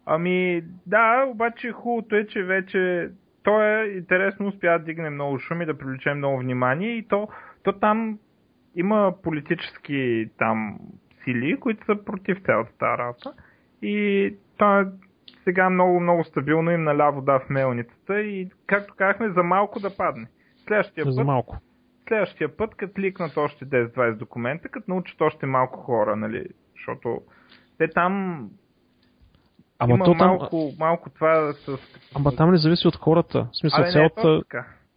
Ами, да, обаче хубавото е, че вече то е интересно, успя да дигне много шум и да привлече много внимание и то, то там има политически там сили, които са против цялата тази работа. И то е сега много, много стабилно им наляво да в мелницата и, както казахме, за малко да падне. Следващия
за
път,
малко.
Следващия път, като ликнат още 10-20 документа, като научат още малко хора, нали, защото те там Ама има то там... малко, малко това с...
Ама там не зависи от хората. В смисъл,
Абе, цялата...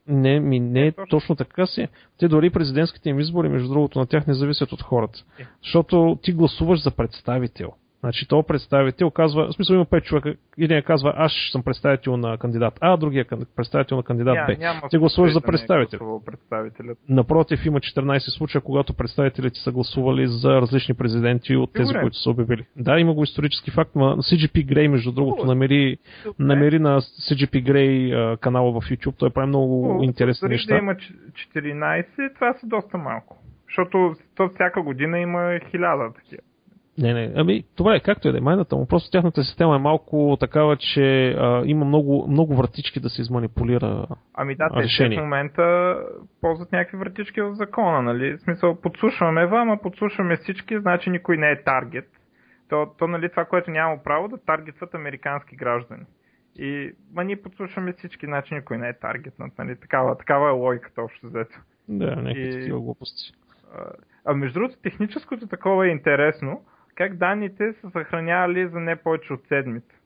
Не, е
не, ми не, е точно. точно така си. Те дори президентските им избори, между другото, на тях не зависят от хората. Е. Защото ти гласуваш за представител. Значи то представител казва, в смисъл има пет човека, един казва аз съм представител на кандидат А, другия представител на кандидат Б. Ти гласуваш за е представител. Напротив, има 14 случая, когато представителите са гласували за различни президенти от тези, които са обявили. Да, има го исторически факт, но CGP Grey, между другото, намери, намери на CGP Grey канала в YouTube, той прави много О, интересни неща.
Да има 14, това са доста малко. Защото то всяка година има хиляда такива.
Не, не, ами, това е както е да е майната му. Просто тяхната система е малко такава, че а, има много, много вратички да се изманипулира
Ами да, те в момента ползват някакви вратички в закона, нали? В смисъл, подслушваме ва, ама подслушваме всички, значи никой не е таргет. То, то нали, това, което няма право да таргетват американски граждани. И ма ние подслушваме всички, значи никой не е таргетнат. Нали? Такава, такава е логиката общо взето.
Да, някакви и... такива глупости.
А, а между другото, техническото такова е интересно, как данните са съхранявали за не повече от седмица.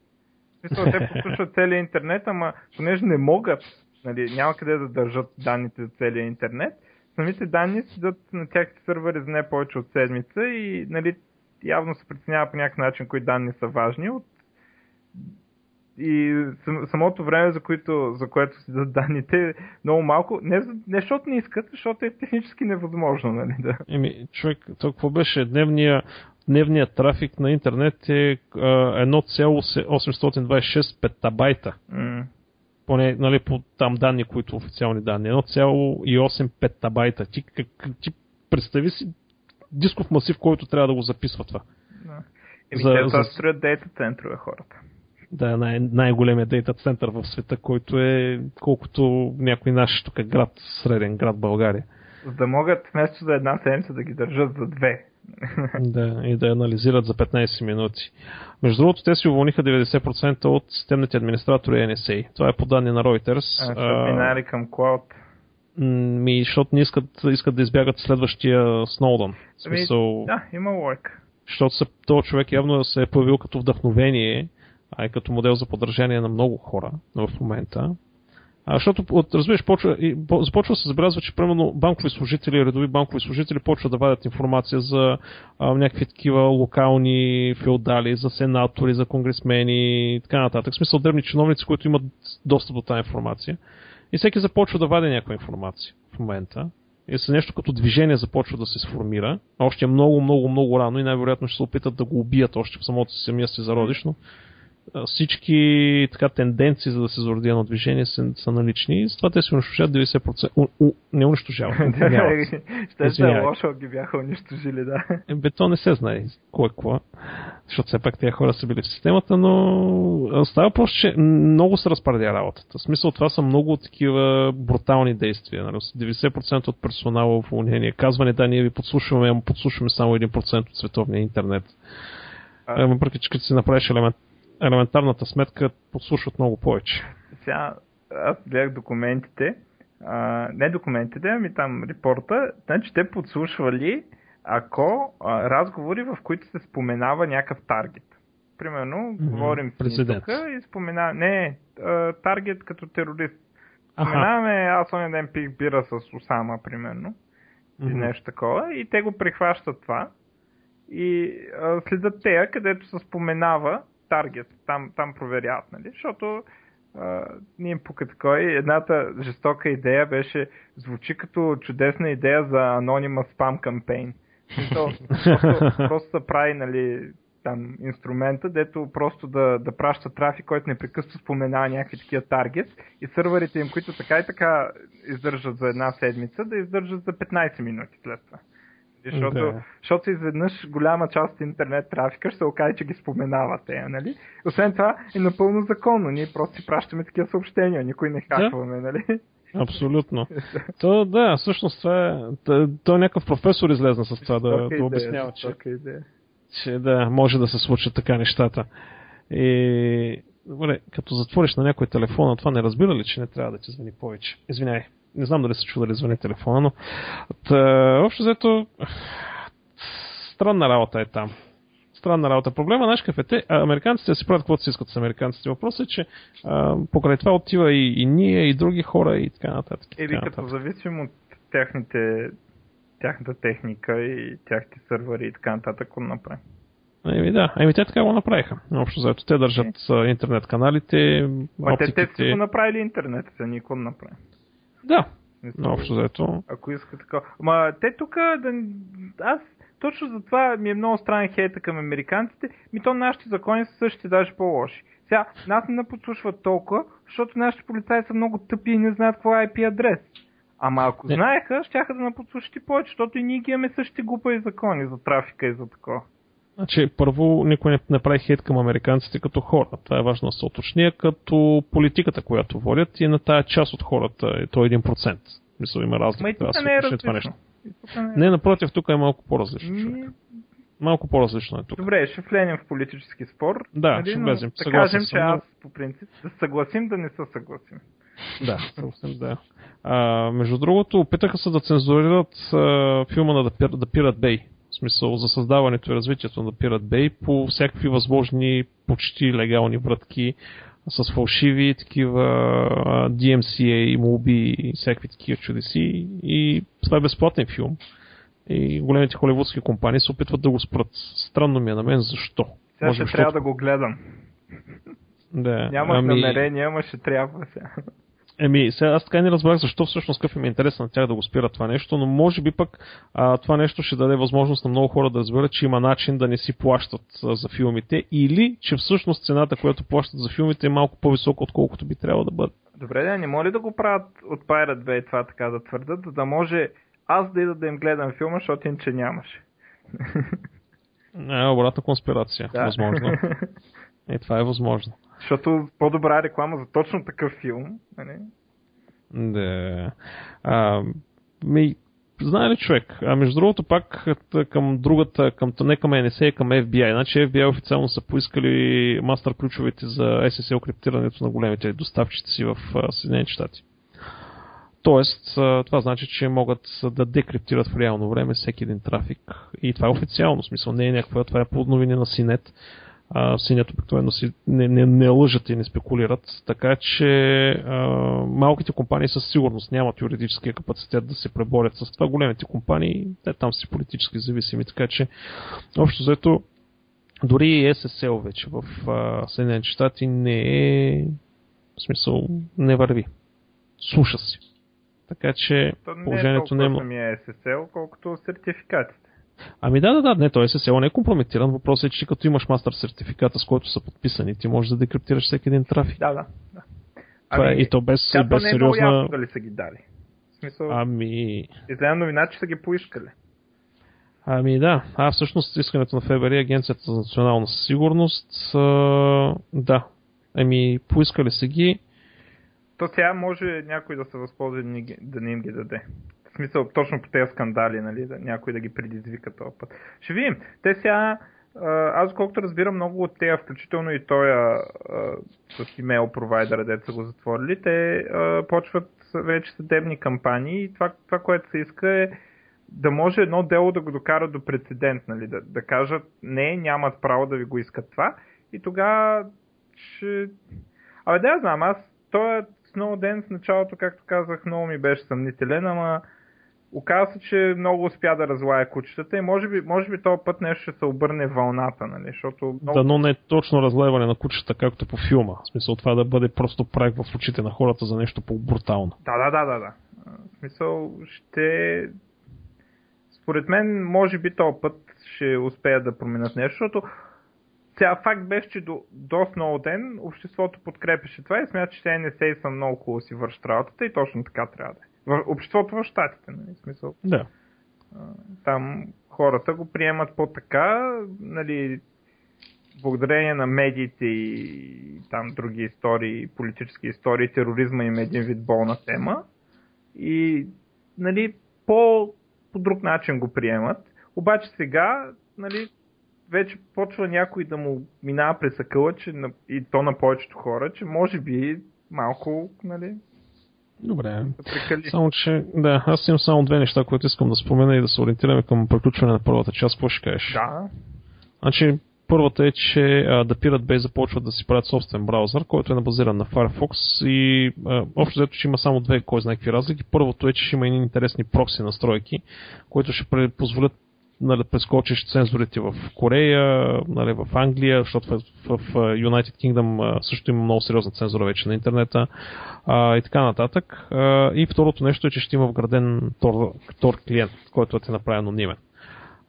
Мисля, те послушат целия интернет, ама понеже не могат, нали, няма къде да държат данните за целия интернет, самите данни седат на тяхните сървъри за не повече от седмица и нали, явно се преценява по някакъв начин кои данни са важни. От... И самото време, за, което, за което си дадат данните, е много малко. Не, не защото не искат, защото е технически невъзможно. Нали, да.
Еми, човек, то какво беше? Дневния дневният трафик на интернет е 1,826 петабайта. Mm. Поне, нали, по там данни, които официални данни. 1,8 петабайта. Ти, как, ти представи си дисков масив, който трябва да го записва това.
Да. Еми, за, те за... строят дейта центрове хората.
Да, най- най-големият дейта център в света, който е колкото някой наш тук град, среден град България.
За да могат вместо за една седмица да ги държат за две
да, и да анализират за 15 минути. Между другото, те си уволниха 90% от системните администратори NSA. Това е по данни на Reuters.
А, минали към Cloud.
Ми, защото не искат, искат да избягат следващия Сноудън. В
смисъл... Да, има лойка.
Защото този човек явно се е появил като вдъхновение, а и като модел за подражание на много хора в момента. А, защото, от, разбираш, почва, и, по, започва се забелязва, че примерно банкови служители, редови банкови служители почват да вадят информация за а, някакви такива локални феодали, за сенатори, за конгресмени и така нататък. В смисъл древни чиновници, които имат достъп до тази информация. И всеки започва да вади някаква информация в момента. И с нещо като движение започва да се сформира. Още е много, много, много рано и най-вероятно ще се опитат да го убият още в самото си самия си зародиш, но всички така тенденции за да се зароди едно движение са, са налични и затова те се унищожават 90%. У, у, не унищожават.
Ще се е лошо, ги бяха унищожили, да.
Е, бе, то не се знае кое какво. Защото все пак тези хора са били в системата, но става просто, че много се разпредя работата. В смисъл това са много такива брутални действия. 90% нали? от персонала в уволнение. Казване, да, ние ви подслушваме, подслушваме само 1% от световния интернет. Въпреки, че като си направиш елемент, елементарната сметка подслушват много повече.
Сега, аз гледах документите, а, не документите, ами там репорта, значи те подслушвали ако а, разговори, в които се споменава някакъв таргет. Примерно, mm-hmm. говорим с тук и споменава... Не, а, таргет като терорист. Споменаваме, аз оня ден пих бира с Осама, примерно. Mm-hmm. И нещо такова. И те го прихващат това. И а, следят тея, където се споменава таргет. Там, там проверяват, нали? Защото не им пука такой. Едната жестока идея беше, звучи като чудесна идея за анонима спам кампейн. Просто, просто се прави, нали, там инструмента, дето просто да, да праща трафик, който непрекъснато споменава някакви такива таргет и сървърите им, които така и така издържат за една седмица, да издържат за 15 минути след това. Защото, да. защото изведнъж голяма част от интернет трафика ще се окаже, че ги споменавате, нали? Освен това е напълно законно. Ние просто си пращаме такива съобщения, никой не хакваме, да. нали?
Абсолютно. то да, всъщност това е... То, то е някакъв професор излезна с това да, да обяснява, че, че да, може да се случат така нещата. И добре, като затвориш на някой телефона, това не разбира ли, че не трябва да ти звъни повече? Извинявай не знам дали са чували звъни телефона, но та, общо взето странна работа е там. Странна работа. Проблема, знаеш какъв е? Те, американците си правят каквото си искат с американците. Въпросът е, че а, покрай това отива и, и ние, и други хора, и така нататък.
Или като зависим от тяхните, тяхната техника и тяхните сървъри и така нататък, го направим.
Еми да, еми те така го направиха. Общо заето те държат okay. интернет каналите.
Ма те, те са го направили интернет, са никой направи.
Да, но общо заето.
Ако иска така. Ма те тук, да, аз точно за това ми е много странен хейта към американците. Ми то нашите закони са същите, даже по-лоши. Сега, нас не наподслушват толкова, защото нашите полицаи са много тъпи и не знаят какво е IP адрес. Ама ако не. знаеха, щяха да наподслушат и повече, защото и ние ги имаме същите глупави закони за трафика и за такова.
Значи, първо, никой не, не прави хейт към американците като хора. Това е важно да се уточни, като политиката, която водят и на тая част от хората. Е то е 1%. Мисля, има разлика.
Ма и тук не е различно. Това нещо.
Не, не, напротив, тук е малко по-различно. Ми... Малко по-различно е тук.
Добре, ще влезем в политически спор.
Да, нали? ще влезем.
Да кажем, че аз по принцип да съгласим да не се съгласим.
Да, съвсем да. А, между другото, опитаха се да цензурират а, филма на The Pirate Bay в смисъл за създаването и развитието на Pirate Bay по всякакви възможни почти легални вратки с фалшиви такива DMCA, моби и всякакви такива чудеси и това е безплатен филм. И големите холивудски компании се опитват да го спрат. Странно ми е на мен защо.
Сега Може, ще трябва да го гледам.
Да,
Нямах ами... намерение, ама ще трябва сега.
Еми, сега аз така не разбрах защо всъщност какъв им е интерес на тях да го спират това нещо, но може би пък а, това нещо ще даде възможност на много хора да разберат, че има начин да не си плащат а, за филмите или че всъщност цената, която плащат за филмите е малко по-висока, отколкото би трябвало да бъде.
Добре, да, не моли да го правят от Pirate Bay това така да твърдат, да може аз да ида да им гледам филма, защото иначе нямаше.
Е, обратна конспирация. Да. Възможно. И това е възможно.
Защото по-добра реклама за точно такъв филм. Нали?
Да. А, ми, знае ли човек? А между другото пак към другата, към, не към NSA, към FBI. Значи FBI официално са поискали мастер ключовете за SSL криптирането на големите доставчици в Съединените щати. Тоест, това значи, че могат да декриптират в реално време всеки един трафик. И това е официално, в смисъл не е някаква, това е по новини на Синет. А, синят обикновено си не, не, не лъжат и не спекулират, така че а, малките компании със сигурност нямат юридическия капацитет да се преборят с това. Големите компании, те там си политически зависими, така че общо заето дори и SSL вече в Съединените щати не е в смисъл не върви. Слуша си. Така че
То не
положението
е
не е...
самия SSL, колкото сертификатите.
Ами да, да, да, не, той SSL не е компрометиран. Въпросът е, че като имаш мастер сертификата, с който са подписани, ти можеш да декриптираш всеки един трафик.
Да, да. да.
Това е, и то без,
тя
без
не е
сериозна...
ясно дали са ги дали. В смисъл,
Ами...
изгледа новина, че са ги поискали.
Ами да, а всъщност искането на ФБР и Агенцията за национална сигурност, а, да, ами поискали са ги,
То сега може някой да се възползва да, ни ги- да не им ги даде. Смисъл, точно по тези скандали, нали, да, някой да ги предизвика този път. Ще видим. Те сега, аз колкото разбирам много от тея, включително и той с имейл провайдера, дето са го затворили, те а, почват вече съдебни кампании и това, това, което се иска е да може едно дело да го докара до прецедент, нали, да, да кажат не, нямат право да ви го искат това и тогава ще... Абе да знам, аз той Сноуден в началото, както казах, много ми беше съмнителен, ама оказа се, че много успя да разлая кучетата и може би, може би този път нещо ще се обърне вълната, нали, защото много...
дано не е точно разлеване на кучета, както по филма. В смисъл това да бъде просто прак в очите на хората за нещо по-брутално.
Да, да, да, да, да. В смисъл, ще... Според мен, може би този път ще успеят да променят нещо, защото сега факт беше, че до, до Сноуден обществото подкрепеше това и смята, че NSA са много хубаво си вършат работата и точно така трябва да е. В, обществото в Штатите, нали, смисъл.
Да.
Там хората го приемат по-така, нали, благодарение на медиите и там други истории, политически истории, тероризма им е един вид болна тема. И, нали, по, по друг начин го приемат. Обаче сега, нали, вече почва някой да му минава през акъла, че и то на повечето хора, че може би малко, нали,
Добре.
прекали.
Само, че, да, аз имам само две неща, които искам да спомена и да се ориентираме към приключване на първата част. Какво ще кажеш?
Да,
Значи, първата е, че а, да Pirate Bay започват да си правят собствен браузър, който е набазиран на Firefox и а, общо взето, че има само две, кой знае какви разлики. Първото е, че ще има едни интересни прокси настройки, които ще позволят нали, прескочиш цензурите в Корея, нали, в Англия, защото в, в, в United Kingdom също има много сериозна цензура вече на интернета а, и така нататък. А, и второто нещо е, че ще има вграден Tor, Tor клиент, който ти направи анонимен.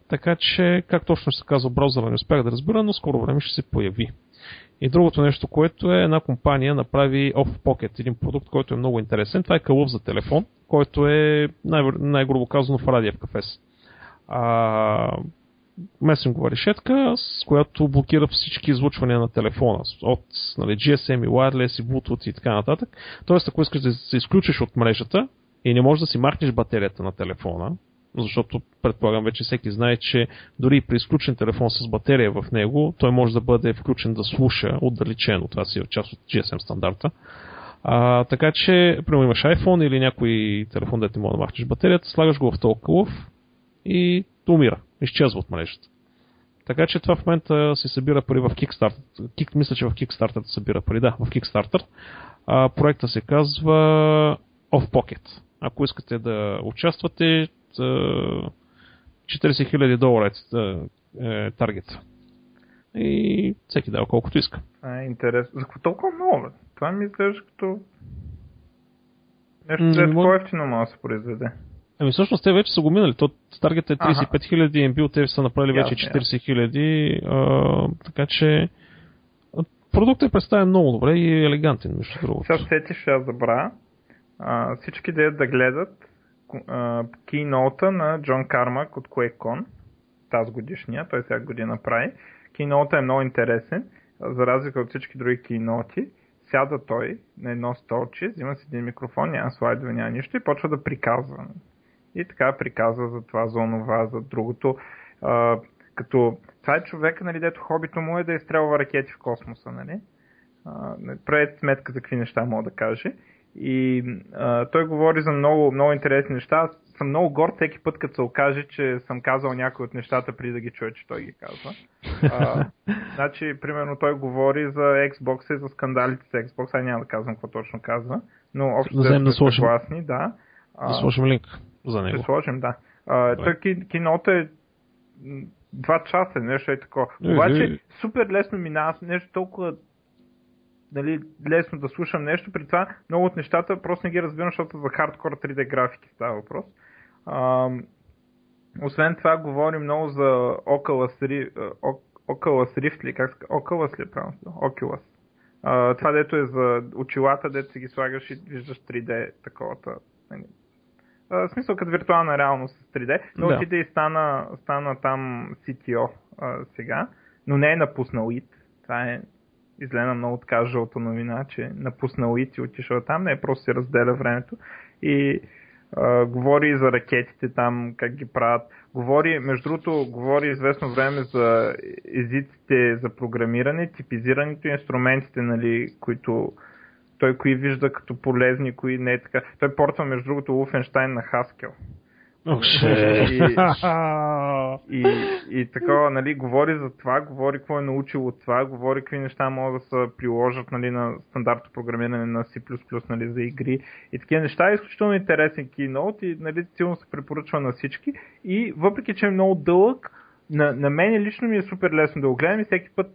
Така че, как точно се казва браузъра, не успях да разбера, но скоро време ще се появи. И другото нещо, което е една компания направи Off Pocket, един продукт, който е много интересен. Това е кълъв за телефон, който е най- най-грубо казано в радиев кафес. А, месенгова решетка, с която блокира всички излучвания на телефона от нали, GSM и wireless и Bluetooth и така нататък. Тоест, ако искаш да се изключиш от мрежата и не можеш да си махнеш батерията на телефона, защото предполагам вече всеки знае, че дори при изключен телефон с батерия в него, той може да бъде включен да слуша отдалечено. Това си е част от GSM стандарта. А, така че, примерно имаш iPhone или някой телефон, да ти може да махнеш батерията, слагаш го в толкова и умира. Изчезва от мрежата. Така че това в момента се събира пари в Kickstarter. Кик, мисля, че в Kickstarter се събира пари. Да, в Kickstarter. А, проекта се казва Off Pocket. Ако искате да участвате, т- 40 000 долара е, е таргет. И всеки дава колкото иска.
А, интересно. За какво толкова много, бе? Това ми изглежда като... Нещо,
М,
дето
мож-
по-ефтино може да се произведе.
Ами всъщност те вече са го минали. То таргет е 35 000 им бил, те са направили вече
Ясно,
40 000. А, така че продуктът е представен много добре и е елегантен, между другото.
Сега сетиш, аз забра. А, всички да да гледат а, киноута на Джон Кармак от QuakeCon, тази годишния, той сега година прави. Киноута е много интересен, за разлика от всички други киноти. Сяда той на едно столче, взима си един микрофон, няма слайдове, няма нищо и почва да приказва. И така приказва за това, за онова, за другото. А, като това е човека, нали, дето хобито му е да изстрелва ракети в космоса, нали? прави сметка за какви неща мога да каже. И а, той говори за много, много интересни неща. Аз съм много горд всеки път, като се окаже, че съм казал някои от нещата преди да ги чуя, че той ги казва. А, значи, примерно, той говори за Xbox и за скандалите с Xbox. Ай няма да казвам какво точно казва, но общо
да,
да
сме
съгласни, да.
Да сложим линк за него.
Ще сложим, да. А, той киното е два часа, нещо е такова. Обаче, супер лесно минава, нещо толкова нали, лесно да слушам нещо. При това много от нещата просто не ги разбирам, защото за хардкор 3D графики става въпрос. А, освен това говорим много за Oculus Oculus Rift ли, как? Oculus ли правилно? Oculus. А, това дето е за очилата, дето си ги слагаш и виждаш 3D таковата. В смисъл като виртуална реалност с 3D, но да. отиде и стана, стана там CTO а, сега, но не е напуснал IT. Това е излена много така жълта новина, че напуснал ИТ и отишъл там, не просто си разделя времето и а, говори за ракетите там, как ги правят. Говори, между другото, говори известно време за езиците за програмиране, типизирането и инструментите, нали, които той кои вижда като полезни, кои не е така. Той портва, между другото, Wolfenstein на Haskell.
И,
и, и такова, нали, говори за това, говори какво е научил от това, говори какви неща могат да се приложат нали, на стандартно програмиране на C++ нали, за игри. И такива неща е изключително интересен киноут и нали, силно се препоръчва на всички. И въпреки, че е много дълъг, на, на мен лично ми е супер лесно да го гледам и всеки път,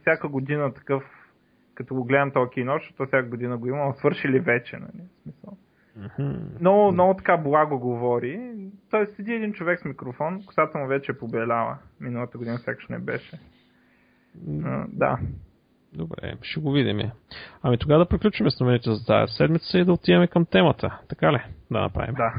всяка година такъв, като го гледам този кино, защото всяка година го имам, свърши ли вече, нали, смисъл. Mm-hmm. Много, много така благо говори. Той седи един човек с микрофон, косата му вече е побеляла. Миналата година сякаш не беше. Mm-hmm. да.
Добре, ще го видим. Ами тогава да приключим с новините за тази седмица и да отиваме към темата. Така ли? Да направим.
Да.